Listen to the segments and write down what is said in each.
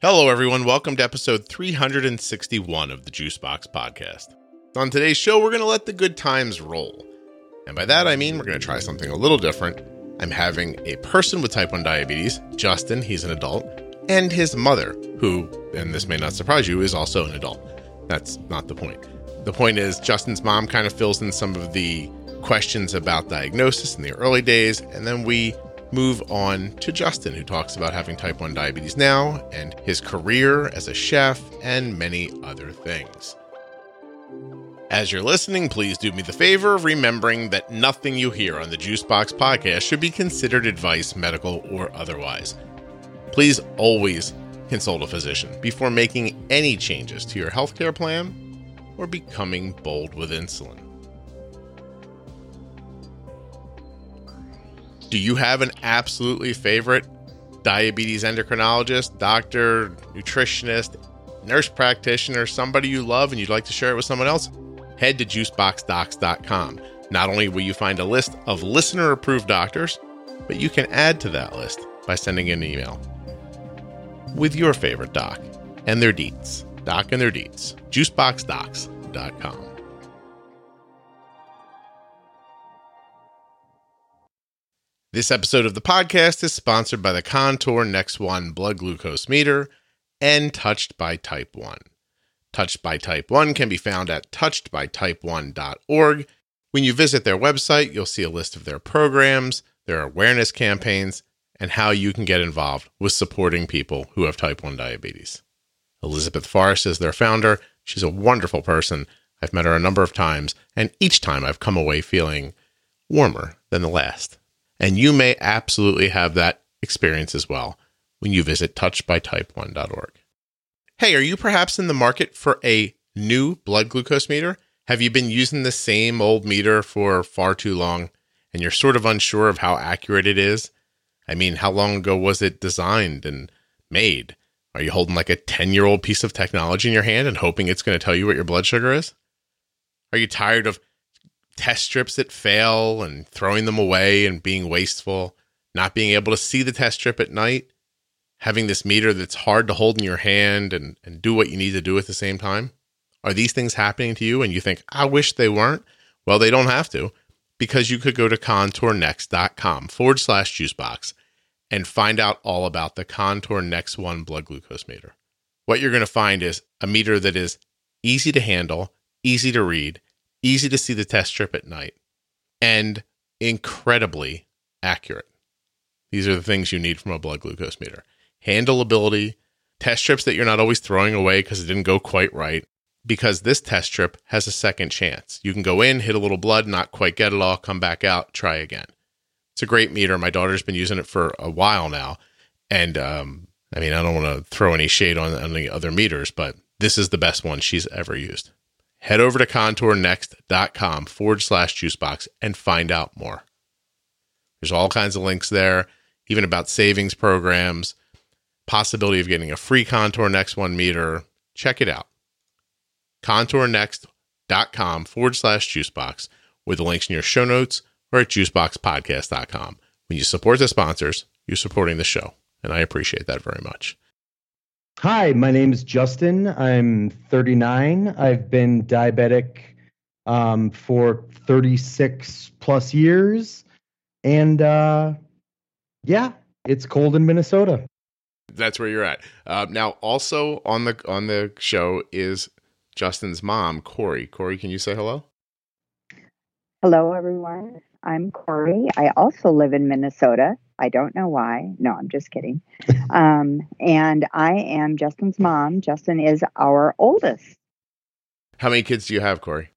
Hello, everyone. Welcome to episode 361 of the Juicebox Podcast. On today's show, we're going to let the good times roll. And by that, I mean we're going to try something a little different. I'm having a person with type 1 diabetes, Justin, he's an adult, and his mother, who, and this may not surprise you, is also an adult. That's not the point. The point is, Justin's mom kind of fills in some of the questions about diagnosis in the early days, and then we move on to Justin, who talks about having type 1 diabetes now and his career as a chef and many other things. As you're listening, please do me the favor of remembering that nothing you hear on the Juicebox podcast should be considered advice, medical or otherwise. Please always consult a physician before making any changes to your healthcare plan or becoming bold with insulin. Do you have an absolutely favorite diabetes endocrinologist, doctor, nutritionist, nurse practitioner, somebody you love and you'd like to share it with someone else? Head to juiceboxdocs.com. Not only will you find a list of listener approved doctors, but you can add to that list by sending an email with your favorite doc and their deets. Doc and their deets. Juiceboxdocs.com. This episode of the podcast is sponsored by the Contour Next One blood glucose meter and Touched by Type 1. Touched by Type 1 can be found at touchedbytype1.org. When you visit their website, you'll see a list of their programs, their awareness campaigns, and how you can get involved with supporting people who have type 1 diabetes. Elizabeth Forrest is their founder. She's a wonderful person. I've met her a number of times, and each time I've come away feeling warmer than the last. And you may absolutely have that experience as well when you visit touchedbytype1.org. Hey, are you perhaps in the market for a new blood glucose meter? Have you been using the same old meter for far too long and you're sort of unsure of how accurate it is? I mean, how long ago was it designed and made? Are you holding like a 10 year old piece of technology in your hand and hoping it's going to tell you what your blood sugar is? Are you tired of test strips that fail and throwing them away and being wasteful, not being able to see the test strip at night, having this meter that's hard to hold in your hand and, and do what you need to do at the same time? Are these things happening to you and you think, I wish they weren't? Well, they don't have to because you could go to contournext.com forward slash juicebox and find out all about the Contour Next One blood glucose meter. What you're going to find is a meter that is easy to handle, easy to read, easy to see the test strip at night, and incredibly accurate. These are the things you need from a blood glucose meter handleability, test strips that you're not always throwing away because it didn't go quite right. Because this test strip has a second chance. You can go in, hit a little blood, not quite get it all, come back out, try again. It's a great meter. My daughter's been using it for a while now. And um, I mean, I don't want to throw any shade on any other meters, but this is the best one she's ever used head over to contournext.com forward slash juicebox and find out more. There's all kinds of links there, even about savings programs, possibility of getting a free Contour Next One meter. Check it out. Contournext.com forward slash juicebox with the links in your show notes or at juiceboxpodcast.com. When you support the sponsors, you're supporting the show, and I appreciate that very much. Hi, my name is Justin. I'm 39. I've been diabetic um, for 36 plus years. And uh, yeah, it's cold in Minnesota. That's where you're at. Uh, now, also on the on the show is Justin's mom, Corey. Corey, can you say hello? Hello, everyone. I'm Corey. I also live in Minnesota. I don't know why. No, I'm just kidding. um, and I am Justin's mom. Justin is our oldest. How many kids do you have, Corey?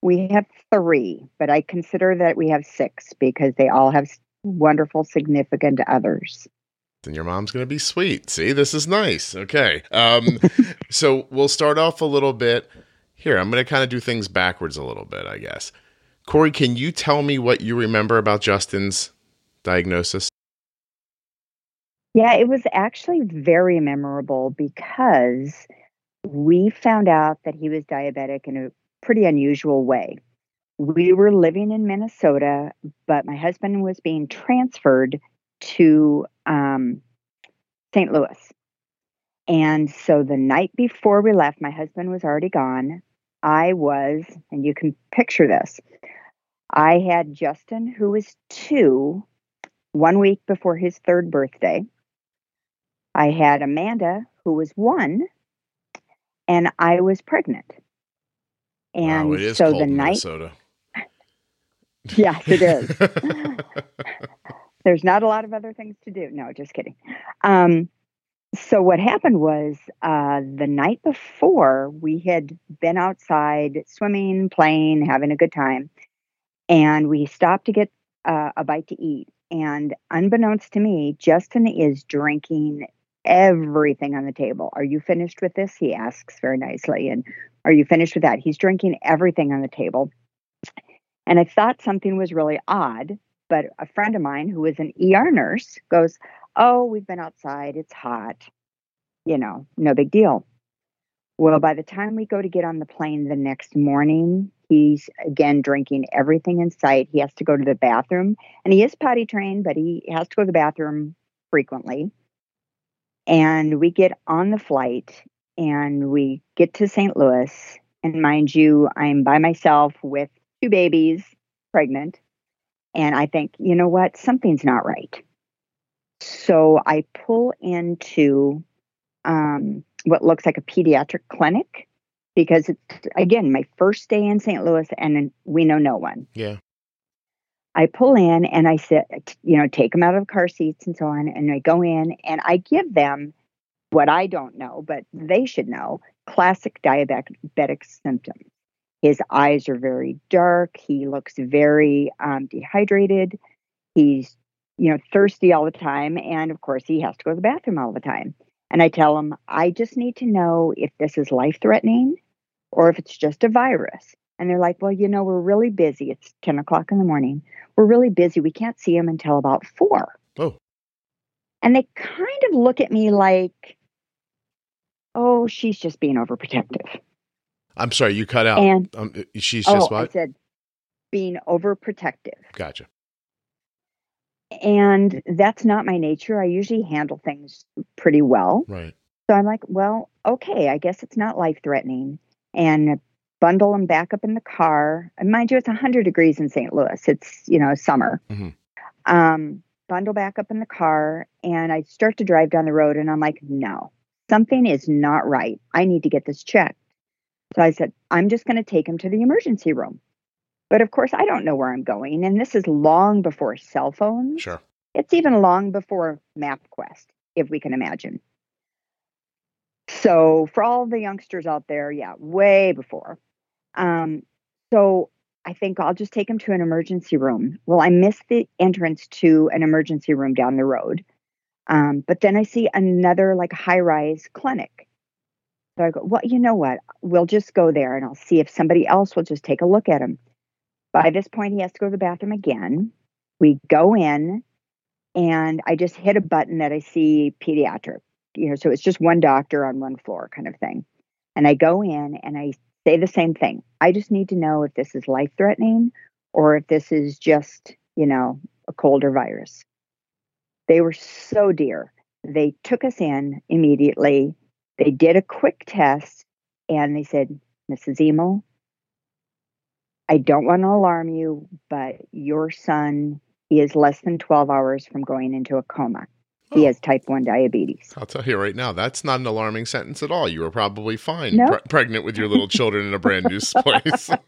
We have three, but I consider that we have six because they all have wonderful, significant others. Then your mom's going to be sweet. See, this is nice. Okay. Um, so we'll start off a little bit here. I'm going to kind of do things backwards a little bit, I guess. Corey, can you tell me what you remember about Justin's diagnosis? Yeah, it was actually very memorable because we found out that he was diabetic in a pretty unusual way. We were living in Minnesota, but my husband was being transferred to um, St. Louis. And so the night before we left, my husband was already gone. I was, and you can picture this. I had Justin, who was two, one week before his third birthday. I had Amanda, who was one, and I was pregnant. And wow, so the night, yes, it is. There's not a lot of other things to do. No, just kidding. Um, so what happened was uh, the night before we had been outside swimming, playing, having a good time, and we stopped to get uh, a bite to eat. And unbeknownst to me, Justin is drinking everything on the table. Are you finished with this? He asks very nicely. And are you finished with that? He's drinking everything on the table. And I thought something was really odd, but a friend of mine who is an ER nurse goes, Oh, we've been outside. It's hot. You know, no big deal. Well, by the time we go to get on the plane the next morning, he's again drinking everything in sight. He has to go to the bathroom, and he is potty trained, but he has to go to the bathroom frequently. And we get on the flight and we get to St. Louis. And mind you, I'm by myself with two babies, pregnant. And I think, you know what? Something's not right. So I pull into um, what looks like a pediatric clinic because it's, again, my first day in St. Louis and we know no one. Yeah. I pull in and I sit, you know, take them out of car seats and so on. And I go in and I give them what I don't know, but they should know classic diabetic symptoms. His eyes are very dark. He looks very um, dehydrated. He's, you know, thirsty all the time. And of course, he has to go to the bathroom all the time. And I tell him, I just need to know if this is life threatening or if it's just a virus. And they're like, well, you know, we're really busy. It's 10 o'clock in the morning. We're really busy. We can't see him until about four. Oh. And they kind of look at me like, oh, she's just being overprotective. I'm sorry, you cut out. And um, she's oh, just I what? said being overprotective. Gotcha. And that's not my nature. I usually handle things pretty well. Right. So I'm like, well, okay, I guess it's not life threatening. And bundle them back up in the car. And mind you, it's 100 degrees in St. Louis. It's, you know, summer. Mhm. Um, bundle back up in the car. And I start to drive down the road and I'm like, no, something is not right. I need to get this checked. So I said, I'm just going to take him to the emergency room. But of course, I don't know where I'm going. And this is long before cell phones. Sure. It's even long before MapQuest, if we can imagine. So, for all the youngsters out there, yeah, way before. Um, so, I think I'll just take him to an emergency room. Well, I missed the entrance to an emergency room down the road. Um, but then I see another like high rise clinic. So I go, well, you know what? We'll just go there and I'll see if somebody else will just take a look at him. By this point, he has to go to the bathroom again. We go in, and I just hit a button that I see pediatric. You know, so it's just one doctor on one floor kind of thing. And I go in and I say the same thing. I just need to know if this is life threatening or if this is just, you know, a cold or virus. They were so dear. They took us in immediately. They did a quick test and they said, Mrs. Emil, I don't want to alarm you, but your son is less than 12 hours from going into a coma. He Oh. has type 1 diabetes. I'll tell you right now, that's not an alarming sentence at all. You were probably fine No. pre- pregnant with your little children in a brand new place.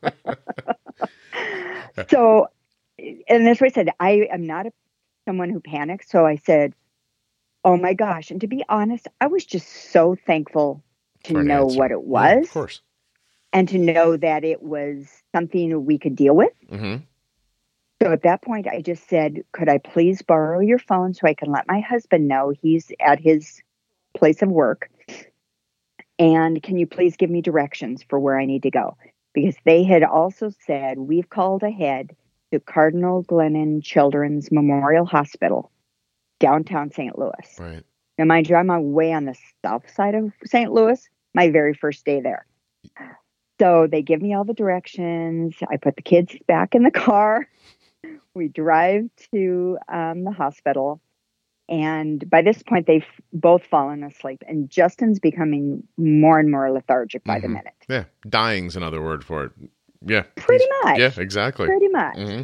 So, and that's what I said. I am not a, someone who panics. So I said, Oh my gosh. And to be honest, I was just so thankful to an know answer. what it Yeah, was of course. and to know that it was something we could deal with. hmm So at that point, I just said, Could I please borrow your phone so I can let my husband know he's at his place of work? And can you please give me directions for where I need to go? Because they had also said, We've called ahead to Cardinal Glennon Children's Memorial Hospital, downtown St. Louis. Right. Now, mind you, I'm on way on the south side of St. Louis, my very first day there. So they give me all the directions. I put the kids back in the car. We drive to um, the hospital. And by this point, they've both fallen asleep, and Justin's becoming more and more lethargic by the Mhm. minute. Yeah, dying's another word for it. Yeah, Pretty much. Yeah, exactly. Pretty much. hmm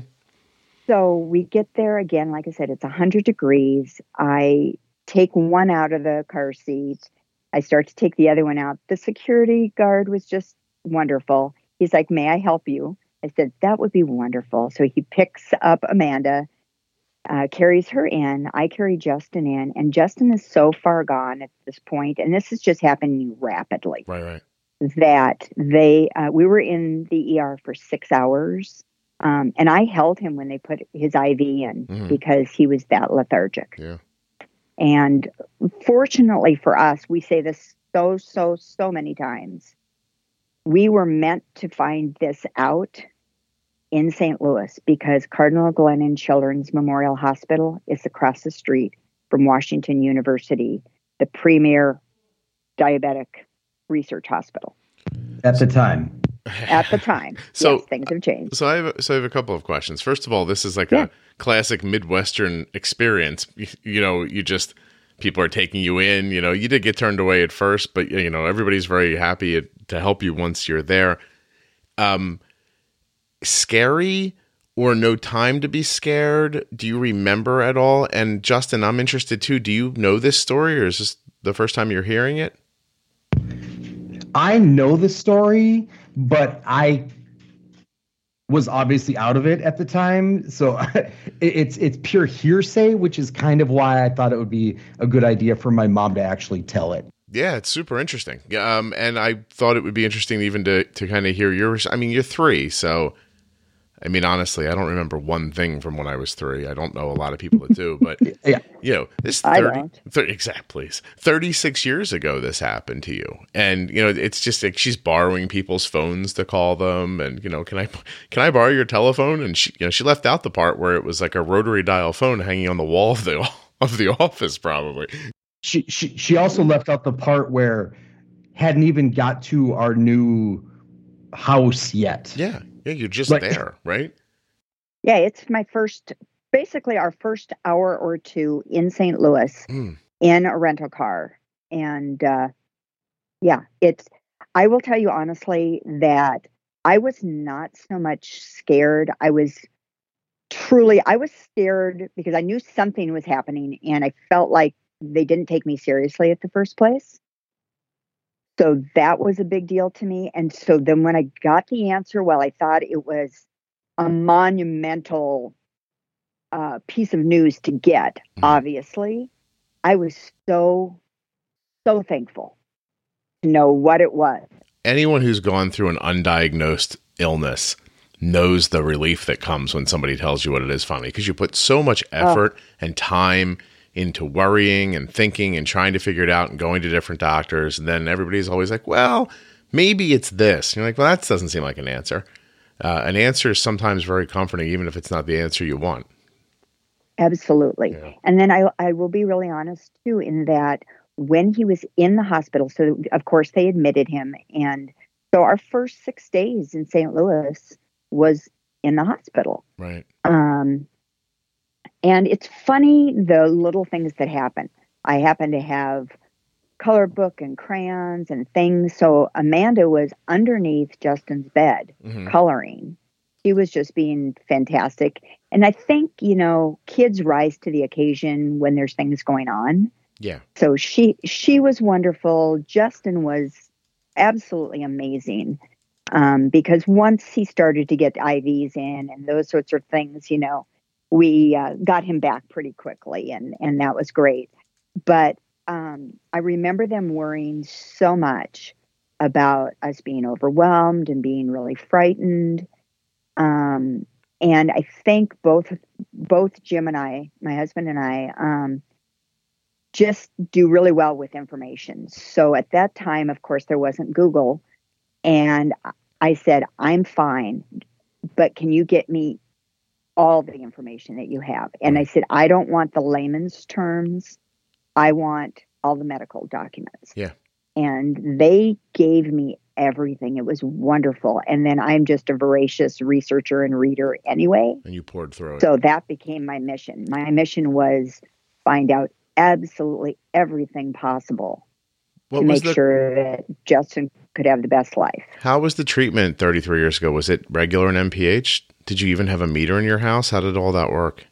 So we get there again. Like I said, it's 100 degrees. I take one out of the car seat. I start to take the other one out. The security guard was just wonderful. He's like, May I help you? I said, That would be wonderful. So he picks up Amanda, uh, carries her in. I carry Justin in, and Justin is so far gone at this point, and this is just happening rapidly Right, right. that they uh, we were in the ER for six hours, um, and I held him when they put his IV in Mhm. because he was that lethargic. Yeah. And fortunately for us, we say this so so so many times. We were meant to find this out in St. Louis because Cardinal Glennon Children's Memorial Hospital is across the street from Washington University, the premier diabetic research hospital At the time. at the time. So- yes, things have changed. So I have so I have a couple of questions. First of all, this is like Yeah. a classic Midwestern experience. You, you know, you just people are taking you in. You know, you did get turned away at first, but you know everybody's very happy to help you once you're there. Um, scary or no time to be scared? Do you remember at all? And Justin, I'm interested too. Do you know this story, or is this the first time you're hearing it? I know the story, but I was obviously out of it at the time, so it's it's pure hearsay, which is kind of why I thought it would be a good idea for my mom to actually tell it. Yeah, it's super interesting. Um, and I thought it would be interesting even to to kind of hear yours. I mean, you're three, so I mean, honestly, I don't remember one thing from when I was three. I don't know a lot of people that do, but Yeah. you know, this I 30, don't. 30 exactly 36 years ago this happened to you. And you know, it's just like she's borrowing people's phones to call them and you know, can I can I borrow your telephone? And she you know, she left out the part where it was like a rotary dial phone hanging on the wall of the of the office probably. She she she also left out the part where hadn't even got to our new house yet. Yeah. Yeah, you're just Like- there, right? Yeah, it's my first, basically our first hour or two in St. Louis Hmm. in a rental car. And uh, yeah, it's, I will tell you honestly that I was not so much scared. I was truly, I was scared because I knew something was happening and I felt like they didn't take me seriously at the first place. So that was a big deal to me. And so then when I got the answer, well, I thought it was a monumental uh, piece of news to get, Mhm. obviously. I was so, so thankful to know what it was. anyone who's gone through an undiagnosed illness knows the relief that comes when somebody tells you what it is finally because you put so much effort and time into worrying and thinking and trying to figure it out and going to different doctors and then everybody's always like well maybe it's this and you're like well that doesn't seem like an answer uh, an answer is sometimes very comforting even if it's not the answer you want Absolutely. Yeah. And then I, I will be really honest too, in that when he was in the hospital, so of course they admitted him. And so our first six days in St. Louis was in the hospital. right Um, and it's funny the little things that happen. I happen to have color book and crayons and things. So Amanda was underneath Justin's bed Mhm. coloring. She was just being fantastic. And I think, you know, kids rise to the occasion when there's things going on. yeah So she she was wonderful. Justin was absolutely amazing. Um, because once he started to get IVs in and those sorts of things, you know, we uh, got him back pretty quickly, and and that was great. But um, I remember them worrying so much about us being overwhelmed and being really frightened. Um, and I think both both Jim and I, my husband and I, um, just do really well with information. So at that time, of course, there wasn't Google. And I said, I'm fine, but can you get me all the information that you have? And mm-hmm. I said, I don't want the layman's terms. I want all the medical documents. Yeah. And they gave me everything. It was wonderful. And then I'm just a voracious researcher and reader anyway. and you poured through it So that became my mission. My mission was find out absolutely everything possible What to make the sure that Justin could have the best life. how was the treatment 33 years ago? Was it regular and NPH? Did you even have a meter in your house? How did all that work?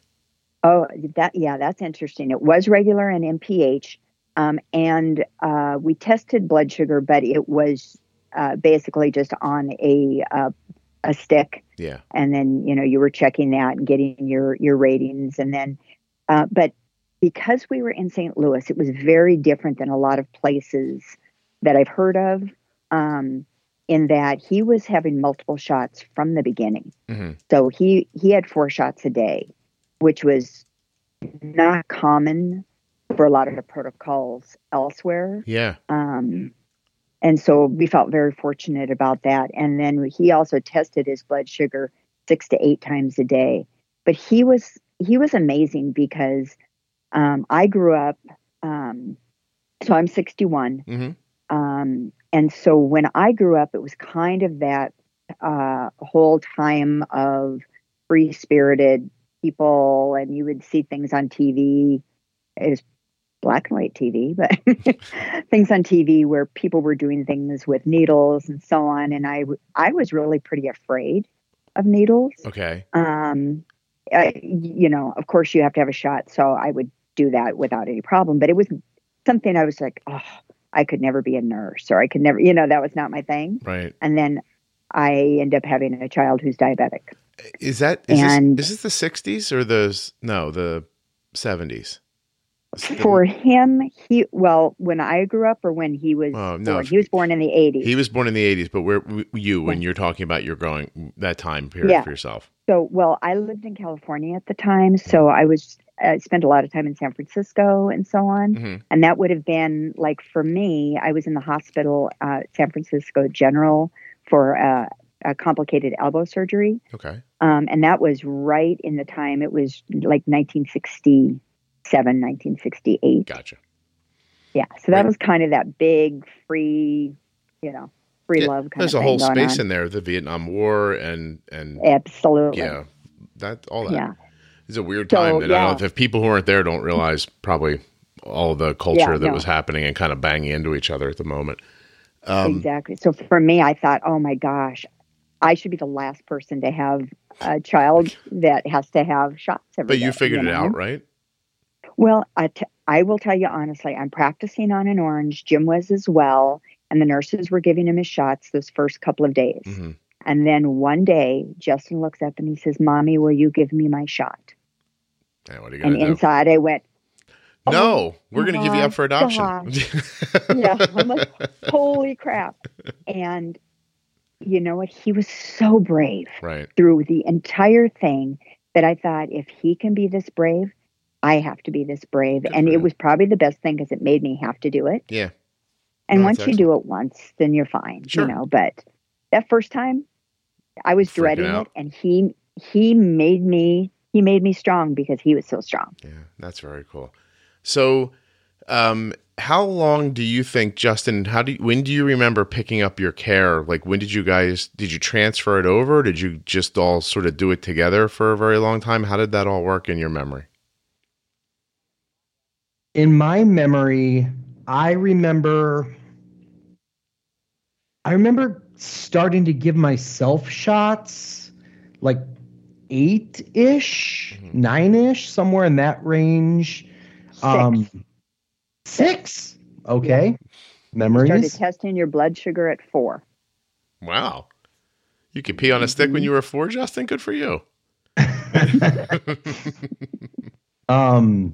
Oh, that yeah, that's interesting. It was regular and NPH, um, and uh, we tested blood sugar, but it was uh, basically just on a uh, a stick, Yeah. and then you know you were checking that and getting your your ratings, and then, uh, but because we were in St. Louis, it was very different than a lot of places that I've heard of. Um, in that he was having multiple shots from the beginning. hmm So he he had four shots a day, which was not common for a lot of the protocols elsewhere. Yeah. Um, and so we felt very fortunate about that. And then he also tested his blood sugar six to eight times a day. But he was he was amazing because um, I grew up. Um, so I'm 61. hmm Um, and so when I grew up, it was kind of that uh, whole time of free spirited people, and you would see things on TV. It was black and white TV, but things on TV where people were doing things with needles and so on. And I, I was really pretty afraid of needles. Okay. Um, I, you know, of course, you have to have a shot, so I would do that without any problem. But it was something I was like, oh, I could never be a nurse, or I could never, you know, that was not my thing. Right. And then I end up having a child who's diabetic. Is that is And- this is this the 60s or the no the 70s? For him, he well, when I grew up, or when he was Oh, no, born, he was born in the '80s. He was born in the 80s, but where you when you're talking about your growing that time period Yeah. for yourself? So, well, I lived in California at the time, so I was I spent a lot of time in San Francisco and so on. hmm And that would have been like for me, I was in the hospital, uh, San Francisco General, for uh, a complicated elbow surgery. Okay. Um, and that was right in the time, it was like 1967, 1968. Gotcha. Yeah. So that Right. was kind of that big, free, you know, free Yeah, love kind There's a whole space on. in there, the Vietnam War and and Absolutely. yeah, that all that. Yeah. It's a weird So, time. And I don't if people who aren't there don't realize probably all the culture Yeah, that no. was happening and kind of banging into each other at the moment. Um, exactly. So for me, I thought, oh my gosh, I should be the last person to have a child that has to have shots every but you day, figured it know? out, right? Well, I, t- I will tell you honestly, I'm practicing on an orange. Jim was as well. And the nurses were giving him his shots those first couple of days. hmm And then one day, Justin looks up and he says, Mommy, will you give me my shot? Yeah, what are you And gonna do? inside, I went, no, oh we're gonna give you up for adoption. Yeah. I'm like, holy crap. And you know what? He was so brave right. through the entire thing that I thought, if he can be this brave, I have to be this brave. Good and it was probably the best thing because it made me have to do it. Yeah. And No, once you do it once, then you're fine, Sure. you know. But that first time, I was Freaking dreading out. it, and he he made me he made me strong because he was so strong. Yeah, that's very cool. So, um, how long do you think, Justin? How do you, when do you remember picking up your care? Like, when did you guys did you transfer it over? Did you just all sort of do it together for a very long time? How did that all work in your memory? in my memory, I remember I remember starting to give myself shots like eight ish, Mhm. nine ish, somewhere in that range. Six. Um, six. Okay. Memories. Started testing your blood sugar at four. Wow, you could pee on a stick when Mhm. you were four, Justin. Good for you. um,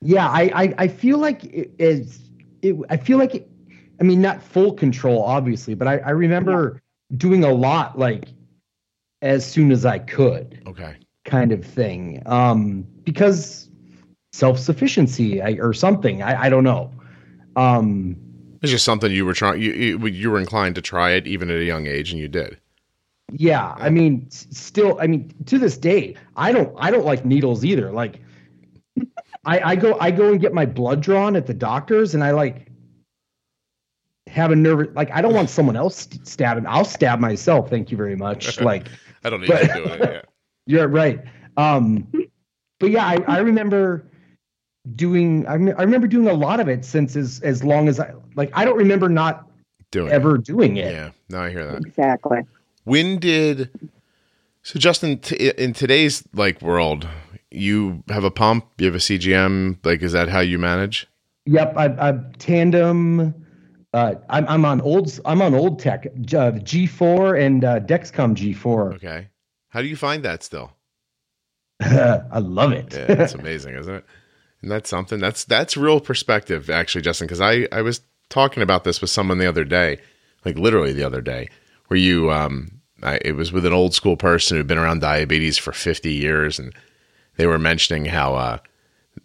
yeah, I, I, I feel like it is, it, I feel like, it, I mean, not full control, obviously, but I, I remember doing a lot like as soon as I could okay. kind of thing. Um, because self-sufficiency or something, I, I don't know. Um, It's just something you were trying. You, you you were inclined to try it even at a young age, and you did. yeah, I mean, still, I mean, to this day, I don't, I don't like needles either. Like, I, I go, I go and get my blood drawn at the doctor's, and I like have a nervous, like, I don't want someone else st- stabbing. I'll stab myself. Thank you very much. Like, I don't need But- you doing it. Yeah. you're right. Um, but yeah, I, I remember doing. I, me- I remember doing a lot of it since as as long as I like. I don't remember not Doing ever doing it. it. Yeah. No, I hear that. Exactly. When did so Justin t- in today's like world, you have a pump, you have a CGM, like is that how you manage? Yep, I, I tandem. Uh, I'm I'm on old I'm on old tech uh, G4 and uh, Dexcom G4. Okay. How do you find that still? I love it. Yeah, it's amazing, isn't it? And that's something that's that's real perspective, actually, Justin. Because I I was talking about this with someone the other day, like literally the other day, where you um I, it was with an old school person who'd been around diabetes for fifty years, and they were mentioning how uh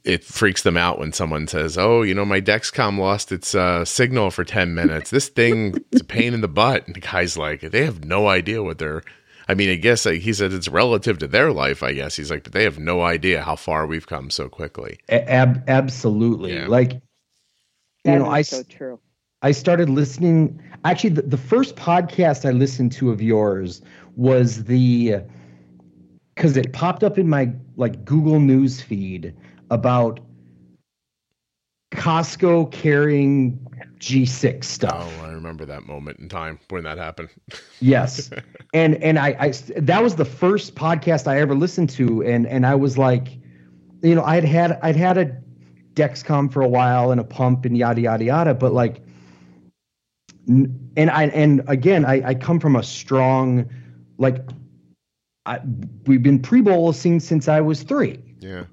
it freaks them out when someone says, "Oh, you know, my Dexcom lost its uh, signal for ten minutes. This thing, it's a pain in the butt." And the guy's like, they have no idea what they're. I mean, I guess like, he said it's relative to their life. I guess he's like, but they have no idea how far we've come so quickly. Ab- absolutely. Yeah. Like you That know, is I s- so true. I started listening. Actually, the, the first podcast I listened to of yours was the because it popped up in my like Google News feed about Costco carrying G6 stuff. Oh, I remember that moment in time when that happened. Yes, and and I, I that was the first podcast I ever listened to, and and I was like, you know, I'd had I'd had a Dexcom for a while and a pump and yada yada yada, but like, and I and again I I come from a strong, like, I we've been pre bolusing since I was three yeah,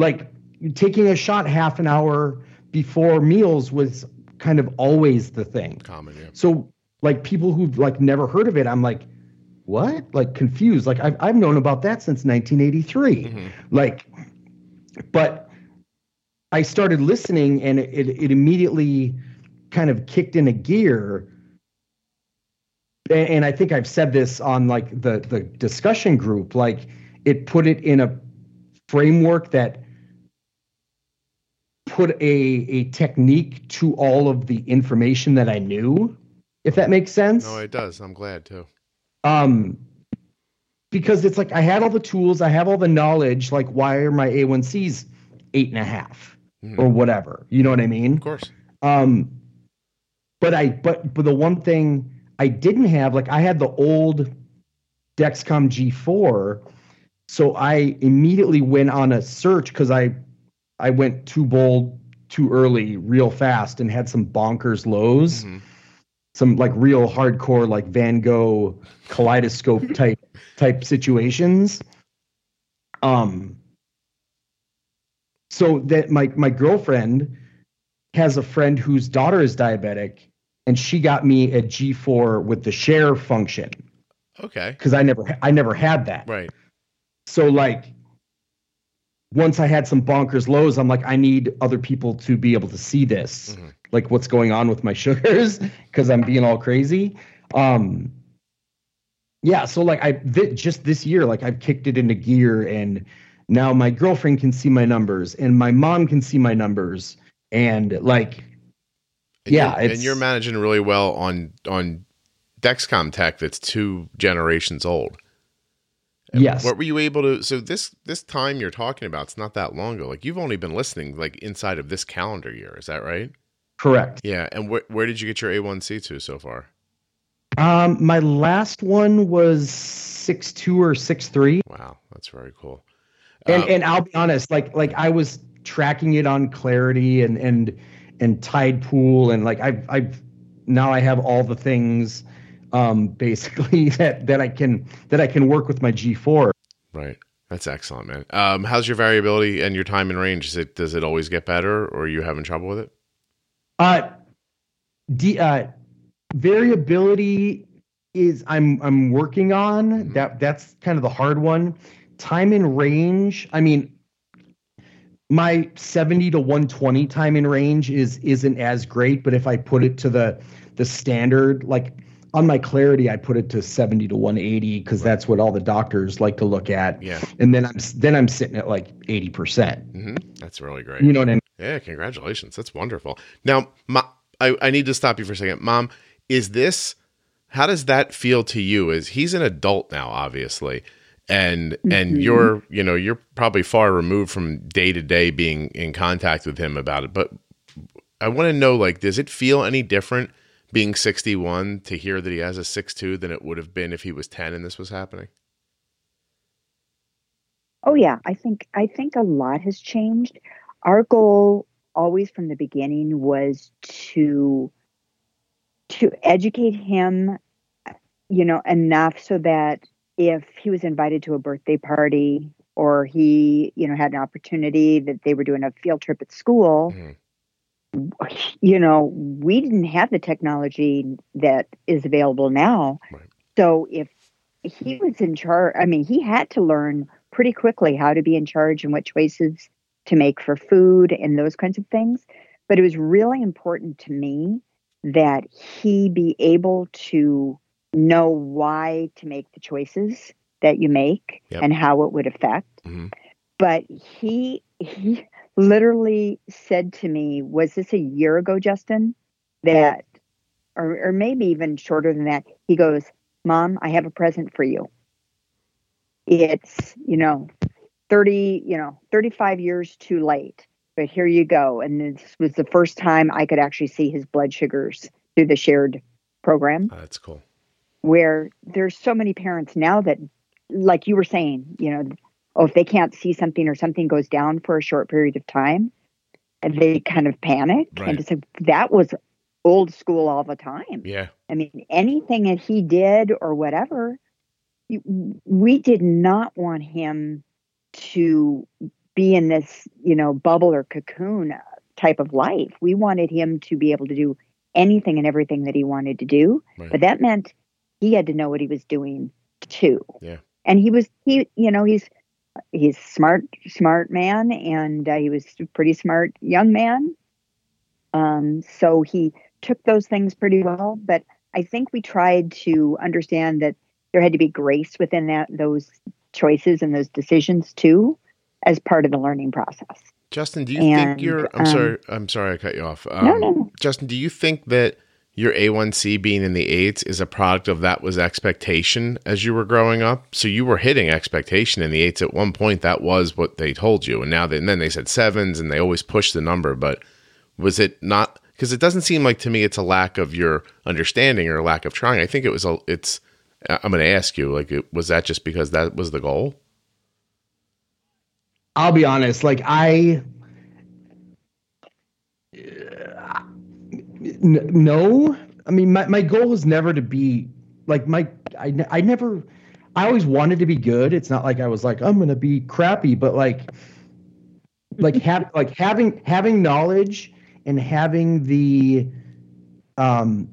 like taking a shot half an hour before meals was kind of always the thing. common. Yeah, So like people who've like never heard of it, I'm like, what? Like confused. Like I've I've known about that since 1983. Mhm. Like, but I started listening and it, it it immediately kind of kicked in a gear. And, and I think I've said this on like the the discussion group. Like it put it in a framework that put a a technique to all of the information that I knew, if that makes sense. no, it does. I'm glad too. Um, because it's like I had all the tools, I have all the knowledge. Like, why are my A1Cs eight and a half Mhm. or whatever? You know what I mean? Of course. Um, but I but but the one thing I didn't have, like I had the old Dexcom G4, so I immediately went on a search because I I went too bold too early real fast and had some bonkers lows Mhm. some like real hardcore like Van Gogh kaleidoscope type type situations. Um so that my my girlfriend has a friend whose daughter is diabetic and she got me a G4 with the share function Okay. cuz I never I never had that. Right. So like once I had some bonkers lows, I'm like, I need other people to be able to see this, Mhm. like what's going on with my sugars, because I'm being all crazy. Um, yeah, so like I thi- just this year, like I've kicked it into gear, and now my girlfriend can see my numbers, and my mom can see my numbers, and like, And Yeah, you're, and you're managing really well on on Dexcom tech that's two generations old. Yes. What were you able to? So this this time you're talking about, it's not that long ago. Like you've only been listening like inside of this calendar year. Is that right? correct. Yeah. And wh- where did you get your A1C to so far? Um, my last one was six two or six three. Wow, that's very cool. and Um, and I'll be honest, like like I was tracking it on Clarity and and and Tidepool, and like I've I've now I have all the things um basically that that I can that I can work with my G4. right. That's excellent, man. Um, how's your variability and your time in range? Is it does it always get better, or are you having trouble with it? Uh, D, uh, variability is I'm I'm working on Mhm. that. That's kind of the hard one. Time in range. I mean, my 70 to 120 time in range is isn't as great, but if I put it to the the standard, like on my clarity, I put it to 70 to 180 because that's what all the doctors like to look at. Yeah. And then I'm then I'm sitting at like 80 percent. hmm That's really great. You know what I mean? Yeah, congratulations. That's wonderful. Now, Ma, I, I need to stop you for a second. Mom, is this, how does that feel to you? Is he's an adult now, obviously. and Mhm. and you're you know you're probably far removed from day to day being in contact with him about it but i want to know like does it feel any different being 61 to hear that he has a 6'2 than it would have been if he was 10 and this was happening Oh yeah, I think I think a lot has changed. Our goal always from the beginning was to to educate him you know enough so that if he was invited to a birthday party or he you know had an opportunity that they were doing a field trip at school Mhm. You know we didn't have the technology that is available now Right. so if he was in charge i mean he had to learn pretty quickly how to be in charge and what choices to make for food and those kinds of things but it was really important to me that he be able to know why to make the choices that you make Yep. and how it would affect Mhm. but he he literally said to me was this a year ago justin that or, or maybe even shorter than that? He goes mom i have a present for you. It's you know 30 you know 35 years too late but here you go. And this was the first time i could actually see his blood sugars through the shared program. Oh, that's cool. Where there's so many parents now that like you were saying you know oh if they can't see something or something goes down for a short period of time and they kind of panic Right. and it's like that was old school all the time yeah i mean anything that he did or whatever we did not want him to be in this you know bubble or cocoon uh, type of life we wanted him to be able to do anything and everything that he wanted to do Right. but that meant he had to know what he was doing too Yeah. and he was he you know he's he's smart smart man and uh, he was a pretty smart young man. Um so he took those things pretty well but i think we tried to understand that there had to be grace within that those choices and those decisions too as part of the learning process. Justin do you think you're i'm um, sorry i'm sorry i cut you off. Um, no no no. Justin do you think that your A1C being in the eights is a product of that was expectation as you were growing up. So you were hitting expectation in the eights at one point. That was what they told you, and now they, and then they said sevens, and they always push the number. But was it not? Because it doesn't seem like to me it's a lack of your understanding or lack of trying. I think it was a. It's. I'm going to ask you, like, was that just because that was the goal? I'll be honest. Like I, N- no. I mean, my, my goal was never to be like my. I I never. I always wanted to be good. It's not like I was like I'm gonna be crappy, but like, like have like having having knowledge and having the, um,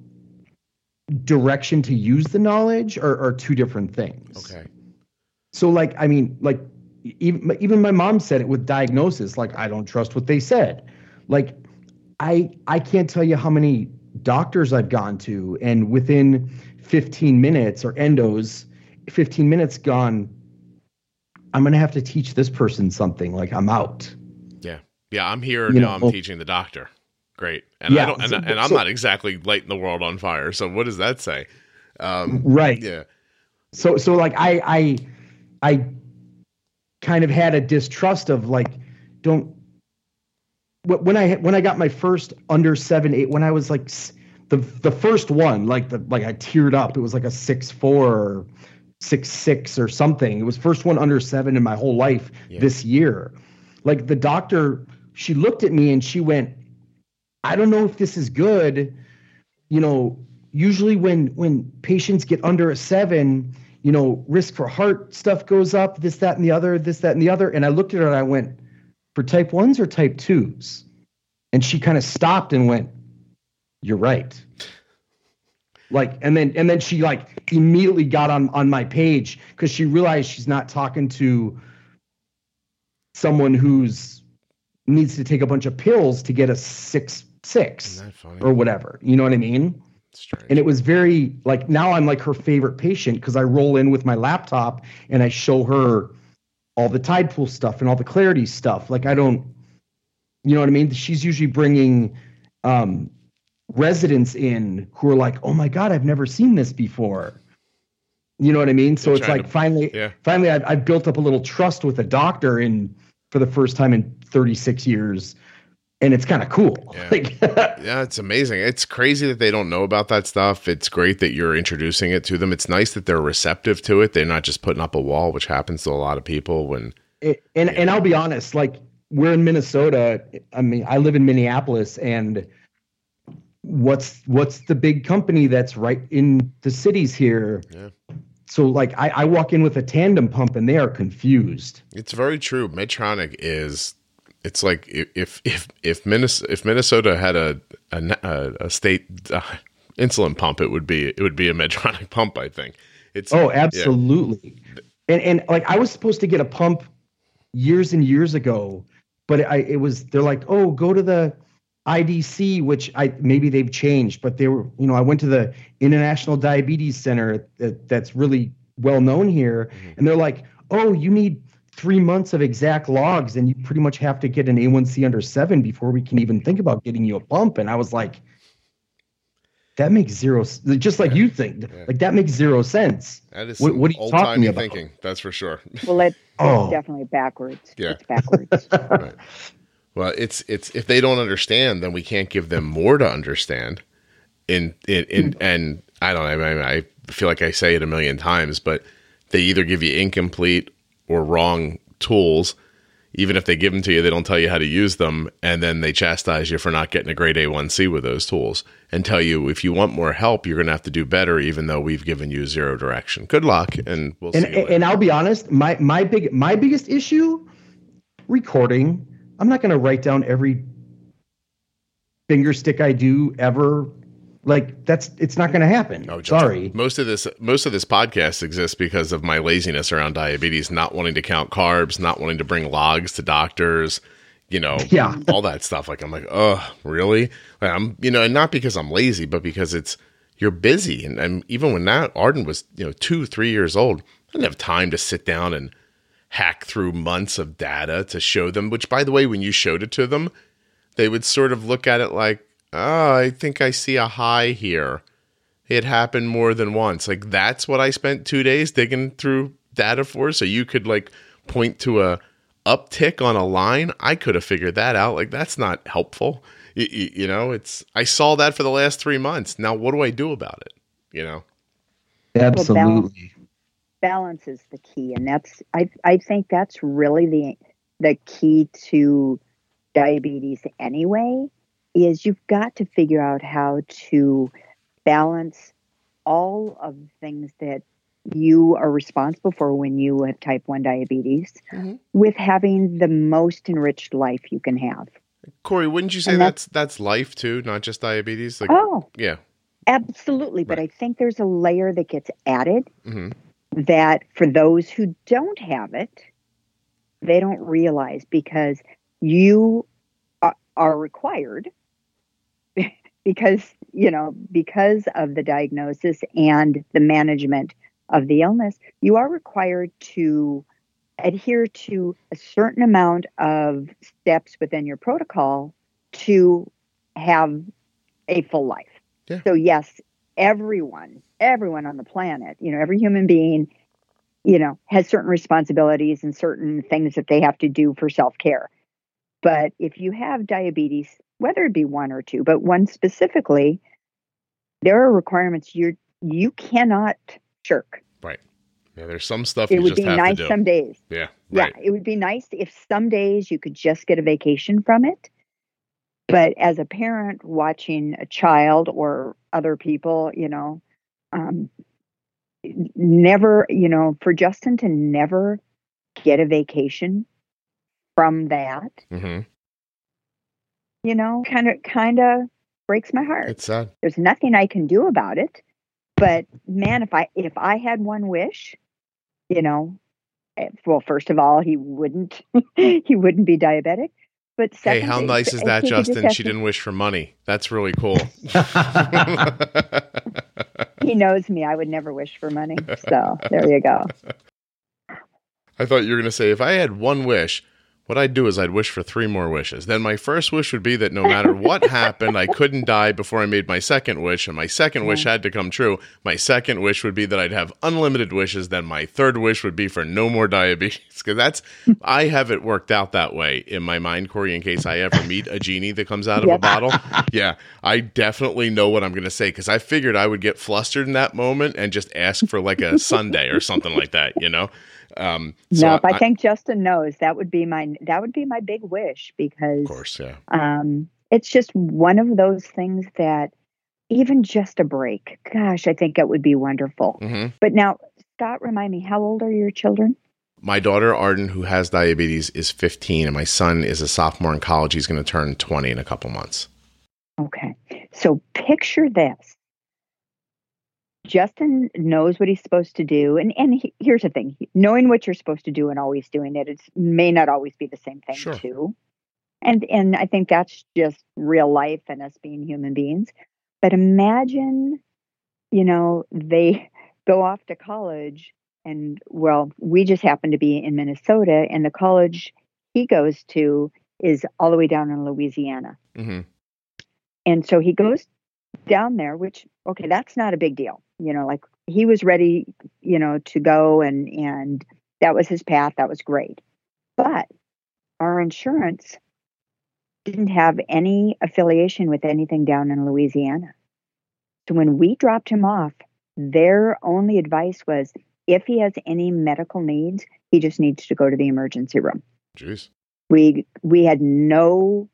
direction to use the knowledge are, are two different things. Okay. So like I mean like even even my mom said it with diagnosis like I don't trust what they said. Like I I can't tell you how many doctors I've gone to and within 15 minutes or endos 15 minutes gone I'm going to have to teach this person something like I'm out. Yeah. Yeah. I'm here You now. I'm know- teaching the doctor. Great. And I Yeah, don't. And, so- and I'm so- not exactly lighting the world on fire. So what does that say? Um, Right. yeah. so so like i i i kind of had a distrust of like don't when i when i got my first under seven eight when i was like the the first one like the like i teared up. It was like a six four or six six or something. It was first one under seven in my whole life Yeah. this year. Like the doctor she looked at me and she went i don't know if this is good. You know usually when when patients get under a seven you know risk for heart stuff goes up this that and the other this that and the other. And i looked at her and i went for type ones or type twos? And she kind of stopped and went you're right. Like and then and then she like immediately got on on my page because she realized she's not talking to someone who's needs to take a bunch of pills to get a six six Isn't that funny? or whatever. You know what i mean? And it was very like now i'm like her favorite patient because i roll in with my laptop and i show her all the Tidepool stuff and all the clarity stuff like i don't you know what i mean she's usually bringing um residents in who are like oh my god i've never seen this before You know what I mean? So They're it's like to- finally, yeah. finally, I've, I've built up a little trust with a doctor in for the first time in 36 years, and it's kind of cool. Yeah. Like, Yeah, it's amazing. It's crazy that they don't know about that stuff. It's great that you're introducing it to them. It's nice that they're receptive to it. They're not just putting up a wall, which happens to a lot of people when it, and and I'll be honest, like we're in Minnesota. I mean, I live in Minneapolis, and what's what's the big company that's right in the cities here? Yeah. So like I, I walk in with a tandem pump and they are confused. It's very true. Medtronic is. It's like if if if Minnesota if Minnesota had a a, a, state uh, insulin pump, it would be it would be a Medtronic pump. I think. It's Oh, absolutely. And and like I was supposed to get a pump years and years ago, but I it was they're like, "Oh, go to the IDC," which I maybe they've changed, but they were, you know, I went to the International Diabetes Center that, that's really well known here, and they're like, "Oh, you need 3 months of exact logs and you pretty much have to get an A1C under 7 before we can even think about getting you a bump. And I was like, that makes zero just like you think. Yeah. Like that makes zero sense. that is what- some what are you old-timey talking about? thinking. That's for sure. Well, it, Oh. it's definitely backwards. Yeah. It's backwards. Right. Well, it's it's if they don't understand, then we can't give them more to understand. In in, in hmm. and I don't know. I, mean, I feel like I say it a million times, but they either give you incomplete or wrong tools. Even if they give them to you, they don't tell you how to use them, and then they chastise you for not getting a great A1C with those tools, and tell you if you want more help, you're going to have to do better, even though we've given you zero direction. Good luck, and we'll and later. and I'll be honest, my my big my biggest issue recording. I'm not going to write down every finger stick I do ever. Like that's it's not going to happen. Oh, Sorry. Most of this most of this podcast exists because of my laziness around diabetes, not wanting to count carbs, not wanting to bring logs to doctors, you know, Yeah. all that stuff. Like I'm like, oh, really? Like, I'm you know, and not because I'm lazy, but because it's you're busy. And, and even when that Arden was, you know, two, three years old, I didn't have time to sit down and hack through months of data to show them, which by the way, when you showed it to them, they would sort of look at it like, oh, I think I see a high here. It happened more than once. Like that's what I spent two days digging through data for. So you could like point to a uptick on a line. I could have figured that out. Like that's not helpful. You, you, you know, it's I saw that for the last three months. Now what do I do about it? You know, Absolutely. balance is the key and that's i i think that's really the the key to diabetes anyway is you've got to figure out how to balance all of the things that you are responsible for when you have type 1 diabetes Mhm. with having the most enriched life you can have. Corey, wouldn't you say And that's that's life too, not just diabetes? Like, oh. yeah, absolutely but i think there's a layer that gets added hmm that for those who don't have it, they don't realize because you are, are required because, you know, because of the diagnosis and the management of the illness, you are required to adhere to a certain amount of steps within your protocol to have a full life. Yeah. So yes, everyone, everyone on the planet, you know, every human being, you know, has certain responsibilities and certain things that they have to do for self-care. But if you have diabetes, whether it be one or two, but one specifically, there are requirements you're you cannot shirk. right. Yeah, there's some stuff It you would be nice some days. yeah, Yeah, it would be nice if some days you could just get a vacation from it. But as a parent watching a child or other people, you know, um, never, you know, for Justin to never get a vacation from that, hmm you know, kind of, kind of breaks my heart. It's sad. There's nothing I can do about it. But man, if I if I had one wish, you know, eh, well, first of all, he wouldn't he wouldn't be diabetic. But Hey, second, how nice is that, he could just Justin? She to- didn't wish for money. That's really cool. He knows me. I would never wish for money. So there you go. I thought you were going to say if I had one wish, What I'd do is I'd wish for three more wishes. Then my first wish would be that no matter what happened, I couldn't die before I made my second wish, and my second wish had to come true. My second wish would be that I'd have unlimited wishes. Then my third wish would be for no more diabetes, because that's I have it worked out that way in my mind, Corey. In case I ever meet a genie that comes out of a bottle, yeah, I definitely know what I'm going to say because I figured I would get flustered in that moment and just ask for like a Sunday or something like that, you know. Um, so no, I, think Justin knows that would be my that would be my big wish because of course, yeah. um, it's just one of those things that even just a break. Gosh, I think it would be wonderful. hmm But now, Scott, remind me, how old are your children? My daughter Arden, who has diabetes, is 15, and my son is a sophomore in college. He's going to turn 20 in a couple months. Okay. So picture this. Justin knows what he's supposed to do. And, and he, here's the thing knowing what you're supposed to do and always doing it it may not always be the same thing, Sure. too. And, and I think that's just real life and us being human beings. But imagine, you know, they go off to college, and well, we just happen to be in Minnesota, and the college he goes to is all the way down in Louisiana. Mm-hmm. And so he goes down there, which okay, that's not a big deal. You know, like he was ready, you know, to go and and that was his path. That was great. But our insurance didn't have any affiliation with anything down in Louisiana. So when we dropped him off, their only advice was if he has any medical needs, he just needs to go to the emergency room Jeez. we we had no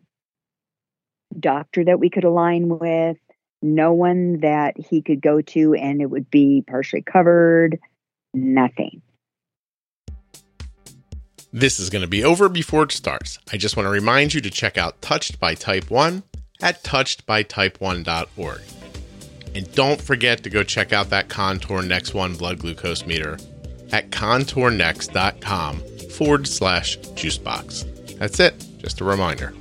doctor that we could align with no one that he could go to and it would be partially covered nothing This is going to be over before it starts. I just want to remind you to check out Touched by Type 1 at touchedbytype1.org. And don't forget to go check out that Contour Next One blood glucose meter at contournext.com forward slash juicebox. That's it. Just a reminder.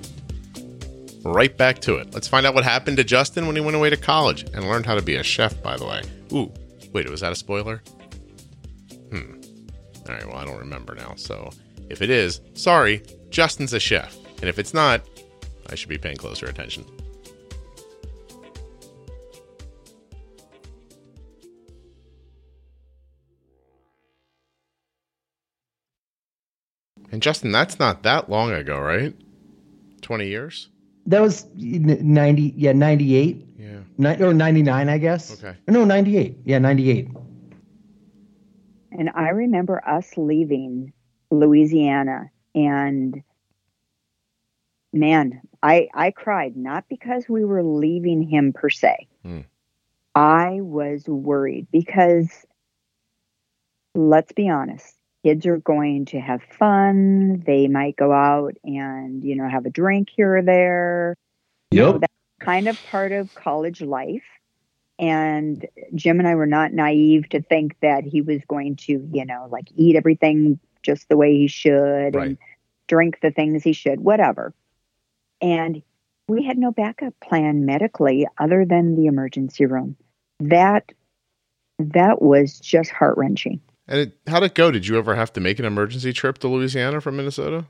Right back to it. Let's find out what happened to Justin when he went away to college and learned how to be a chef, by the way. Ooh, wait, was that a spoiler? Hmm. All right, well, I don't remember now. So if it is, sorry, Justin's a chef. And if it's not, I should be paying closer attention. And Justin, that's not that long ago, right? 20 years? That was 90, yeah, 98, Yeah. ni- or 99, I guess. Okay. No, 98. Yeah, 98. and i remember us leaving louisiana and man i i cried not because we were leaving him per se Hmm. i was worried because let's be honest kids are going to have fun. They might go out and you know have a drink here or there. You know, that's kind of part of college life. And jim and i were not naive to think that he was going to you know like eat everything just the way he should Right. and drink the things he should whatever. And we had no backup plan medically other than the emergency room. That that was just heart-wrenching And it, how'd it go? Did you ever have to make an emergency trip to Louisiana from Minnesota?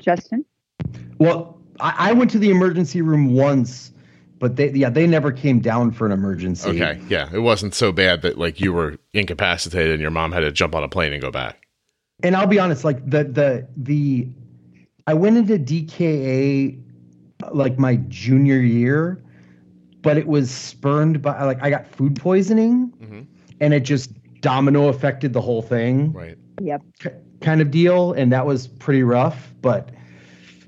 justin Well, I, I went to the emergency room once, but they, yeah, they never came down for an emergency. Okay. Yeah. It wasn't so bad that like you were incapacitated and your mom had to jump on a plane and go back. And I'll be honest, like the, the, the, I went into DKA like my junior year, but it was spurned by, like, I got food poisoning Mhm. and it just domino affected the whole thing. Right. yep k- kind of deal and that was pretty rough but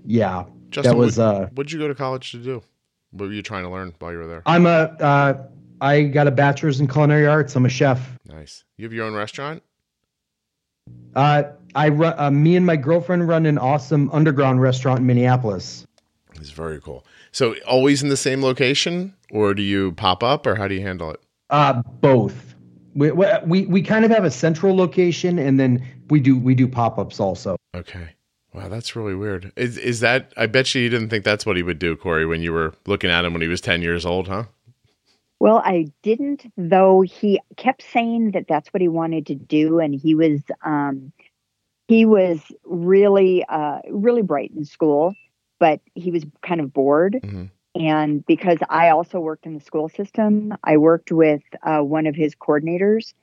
yeah Justin, that was what, uh what'd you go to college to do? What were you trying to learn while you were there? i'm a uh i got a bachelor's in culinary arts i'm a chef Nice. You have your own restaurant? uh i run uh, me and my girlfriend run an awesome underground restaurant in minneapolis It's very cool. So always in the same location or do you pop up or how do you handle it? uh both we, we we kind of have a central location and then we do we do pop-ups also Okay. Wow, that's really weird. Is is that I bet you you didn't think that's what he would do, Corey, when you were looking at him when he was 10 years old, huh? Well, I didn't, though he kept saying that that's what he wanted to do. And he was um, he was really, uh, really bright in school, but he was kind of bored. Mhm. And because I also worked in the school system, I worked with uh, one of his coordinators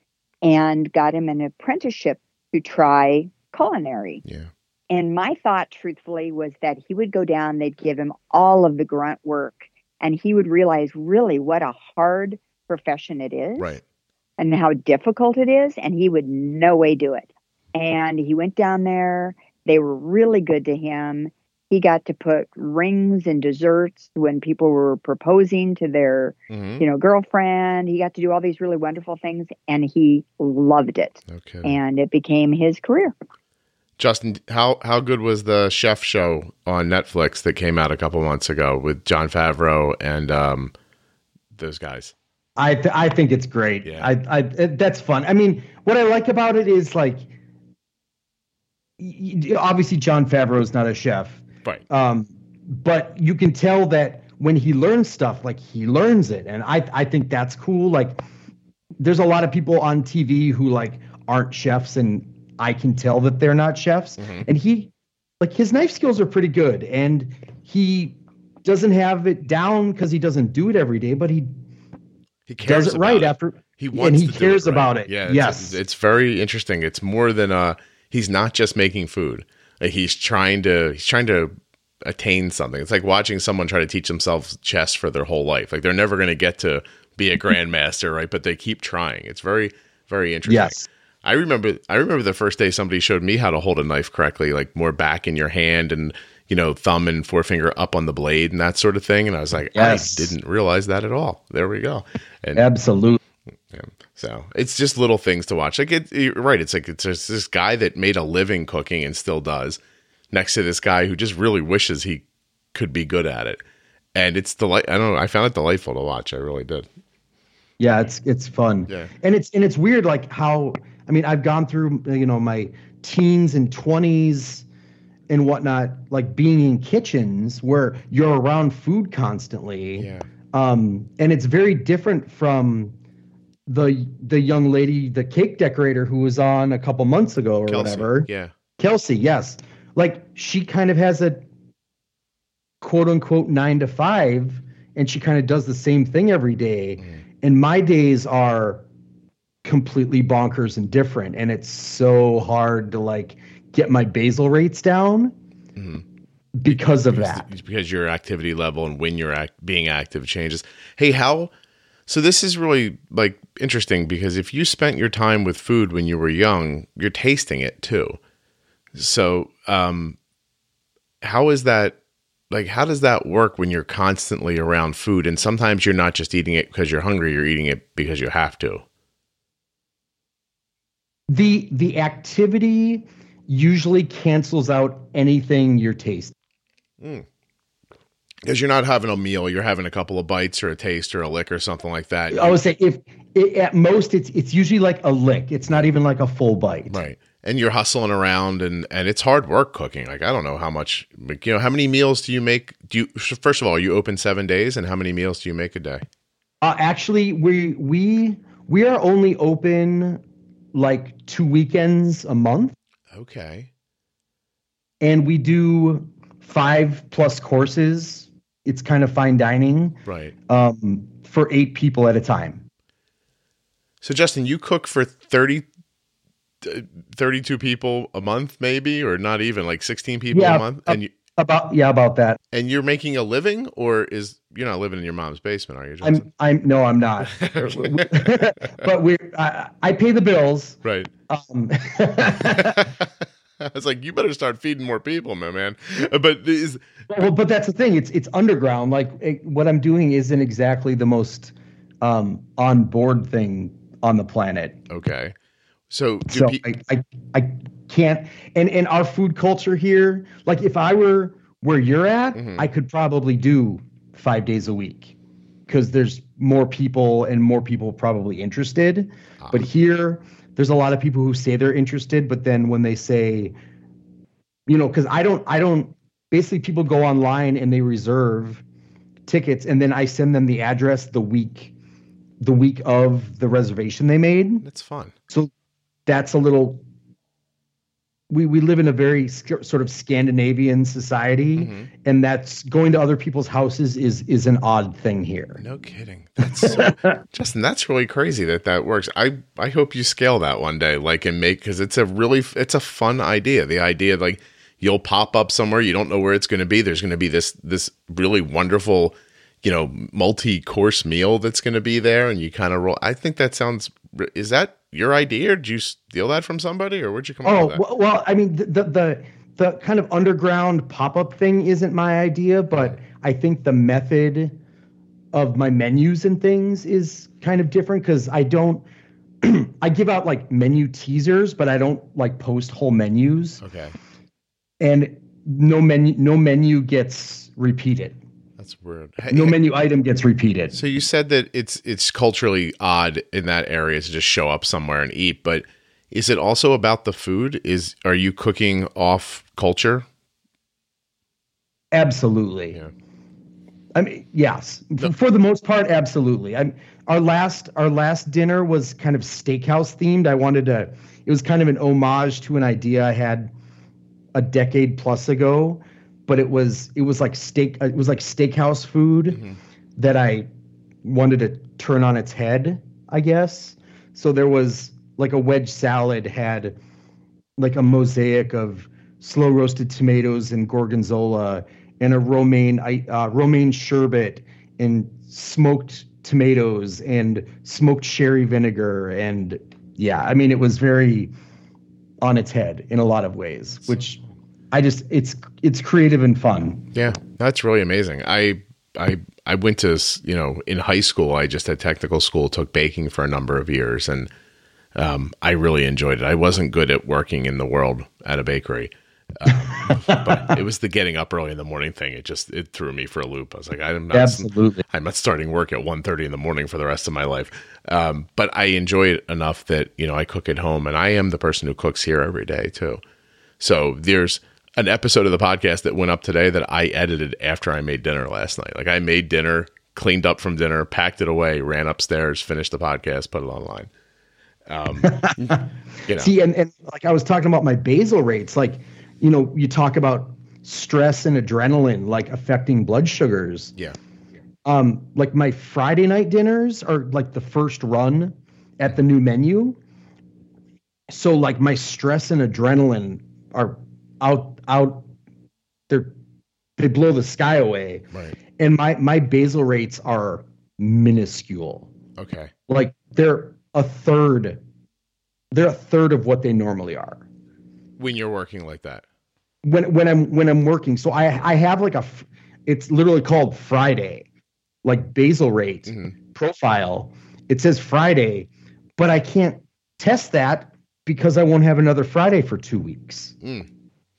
and got him an apprenticeship to try culinary. Yeah. And my thought, truthfully, was that he would go down, they'd give him all of the grunt work, and he would realize really what a hard profession it is Right. and how difficult it is, and he would no way do it. And he went down there. They were really good to him. He got to put rings and desserts when people were proposing to their, hmm you know, girlfriend. He got to do all these really wonderful things, and he loved it. Okay. And it became his career. Justin, how how good was the chef show on Netflix that came out a couple months ago with Jon Favreau and um, those guys? I th- I think it's great. Yeah. I I it- that's fun. I mean, what I like about it is like, y- y- obviously Jon Favreau is not a chef, Right. um, but you can tell that when he learns stuff, like he learns it, and I I think that's cool. Like, there's a lot of people on TV who like aren't chefs, and I can tell that they're not chefs, Mhm. and he like his knife skills are pretty good, and he doesn't have it down because he doesn't do it every day, but he He cares does it right it. after He and wants he to do cares right. about it. Yeah. It's, Yes. It's, very interesting. It's more than uh he's not just making food. Like he's trying to he's trying to attain something. It's like watching someone try to teach themselves chess for their whole life. Like they're never going to get to be a grandmaster, right? But they keep trying. It's very very interesting. Yes. I remember I remember the first day somebody showed me how to hold a knife correctly, like more back in your hand and you know, thumb and forefinger up on the blade and that sort of thing. And I was like, Yes. I didn't realize that at all. There we go. And Absolutely. yeah. So it's just little things to watch. Like it, you're right. It's like it's just this guy that made a living cooking and still does, next to this guy who just really wishes he could be good at it. And it's delight. I don't know. I found it delightful to watch. I really did. Yeah, it's it's fun. Yeah. And it's and it's weird like how I mean I've gone through you know my teens and 20s and whatnot like being in kitchens where you're around food constantly. Yeah. Um and it's very different from the the young lady the cake decorator who was on a couple months ago or Kelsey. whatever. Yeah. Kelsey, yes. Like she kind of has a quote unquote nine to five, and she kind of does the same thing every day. Mhm. And my days are completely bonkers and different. And it's so hard to like get my basal rates down Mhm. because of Because- that. because your activity level and when you're act- being active changes. Hey, how? So this is really like interesting because if you spent your time with food when you were young, you're tasting it too. So, um, how is that? Like, how does that work when you're constantly around food and sometimes you're not just eating it because you're hungry, you're eating it because you have to. The the activity usually cancels out anything you're tasting. Because you're not having a meal, you're having a couple of bites or a taste or a lick or something like that. I would say if it, at most it's it's usually like a lick. It's not even like a full bite. Right. And you're hustling around and and it's hard work cooking. Like I don't know how much like, you know, how many meals do you make? Do you first of all, you open 7 days and how many meals do you make a day? Uh, actually, we we we are only open like two weekends a month, Okay. and we do five plus courses. It's kind of fine dining Right. um, for eight people at a time. So Justin, you cook for 30 uh, 32 people a month maybe or not even like 16 people Yeah, a month and you About yeah, about that. and you're making a living or is you're not living in your mom's basement, are you, Justin? I'm I'm no, I'm not. but we I, I pay the bills. right. Um, I was like, you better start feeding more people, my man. But is well, but that's the thing. It's it's underground. Like it, what I'm doing isn't exactly the most um, on board thing on the planet. okay. So, So pe- I, I I can't. And and our food culture here, like if I were where you're at, Mhm. I could probably do five days a week because there's more people and more people probably interested. Ah. But here, there's a lot of people who say they're interested, but then when they say, you know, because I don't, I don't. Basically, people go online and they reserve tickets, and then I send them the address the week, the week of the reservation they made. that's fun. So that's a little. We we live in a very sc- sort of Scandinavian society, Mhm. and that's going to other people's houses is is an odd thing here. No kidding. That's so, Justin. That's really crazy that that works. I I hope you scale that one day, like and make because it's a really it's a fun idea. The idea like you'll pop up somewhere you don't know where it's going to be. There's going to be this this really wonderful, you know, multi course meal that's going to be there, and you kind of roll. I think that sounds. Is that your idea? Or did you steal that from somebody, or where'd you come up Oh with that? well, well, I mean the, the the the kind of underground pop up thing isn't my idea, but I think the method of my menus and things is kind of different because I don't. I give out like menu teasers, but I don't like post whole menus, Okay, and no menu no menu gets repeated. That's weird. No menu item gets repeated. So you said that it's it's culturally odd in that area to just show up somewhere and eat, but is it also about the food? Is are you cooking off culture? Absolutely. Yeah. I mean, yes, for the most part, absolutely. I'm our last our last dinner was kind of steakhouse themed. I wanted to. It was kind of an homage to an idea I had a decade plus ago, but it was it was like steak. It was like steakhouse food Mhm. that I wanted to turn on its head. I guess. So there was like a wedge salad had like a mosaic of slow roasted tomatoes and gorgonzola and a romaine i- uh, romaine sherbet and smoked tomatoes and smoked sherry vinegar and yeah i mean it was very on its head in a lot of ways which i just it's it's creative and fun Yeah, that's really amazing. I I I went to you know in high school. I just had technical school, took baking for a number of years, and um, I really enjoyed it. I wasn't good at working in the world at a bakery, um, but it was the getting up early in the morning thing. It just it threw me for a loop. I was like, I'm not absolutely I'm not starting work at 1.30 in the morning for the rest of my life. Um, but I enjoy it enough that, you know, I cook at home and I am the person who cooks here every day too. So there's an episode of the podcast that went up today that I edited after I made dinner last night. Like I made dinner, cleaned up from dinner, packed it away, ran upstairs, finished the podcast, put it online. Um, you know, See, and, and like I was talking about my basal rates, like, you know, you talk about stress and adrenaline like affecting blood sugars. yeah. Um, like my Friday night dinners are like the first run at the new menu. So like my stress and adrenaline are out out they're they blow the sky away. Right. And my my basal rates are minuscule Okay. like they're a third they're a third of what they normally are When you're working like that. when when i'm when i'm working so i i have like a it's literally called friday like basal rate Mhm. profile it says friday but i can't test that because i won't have another friday for two weeks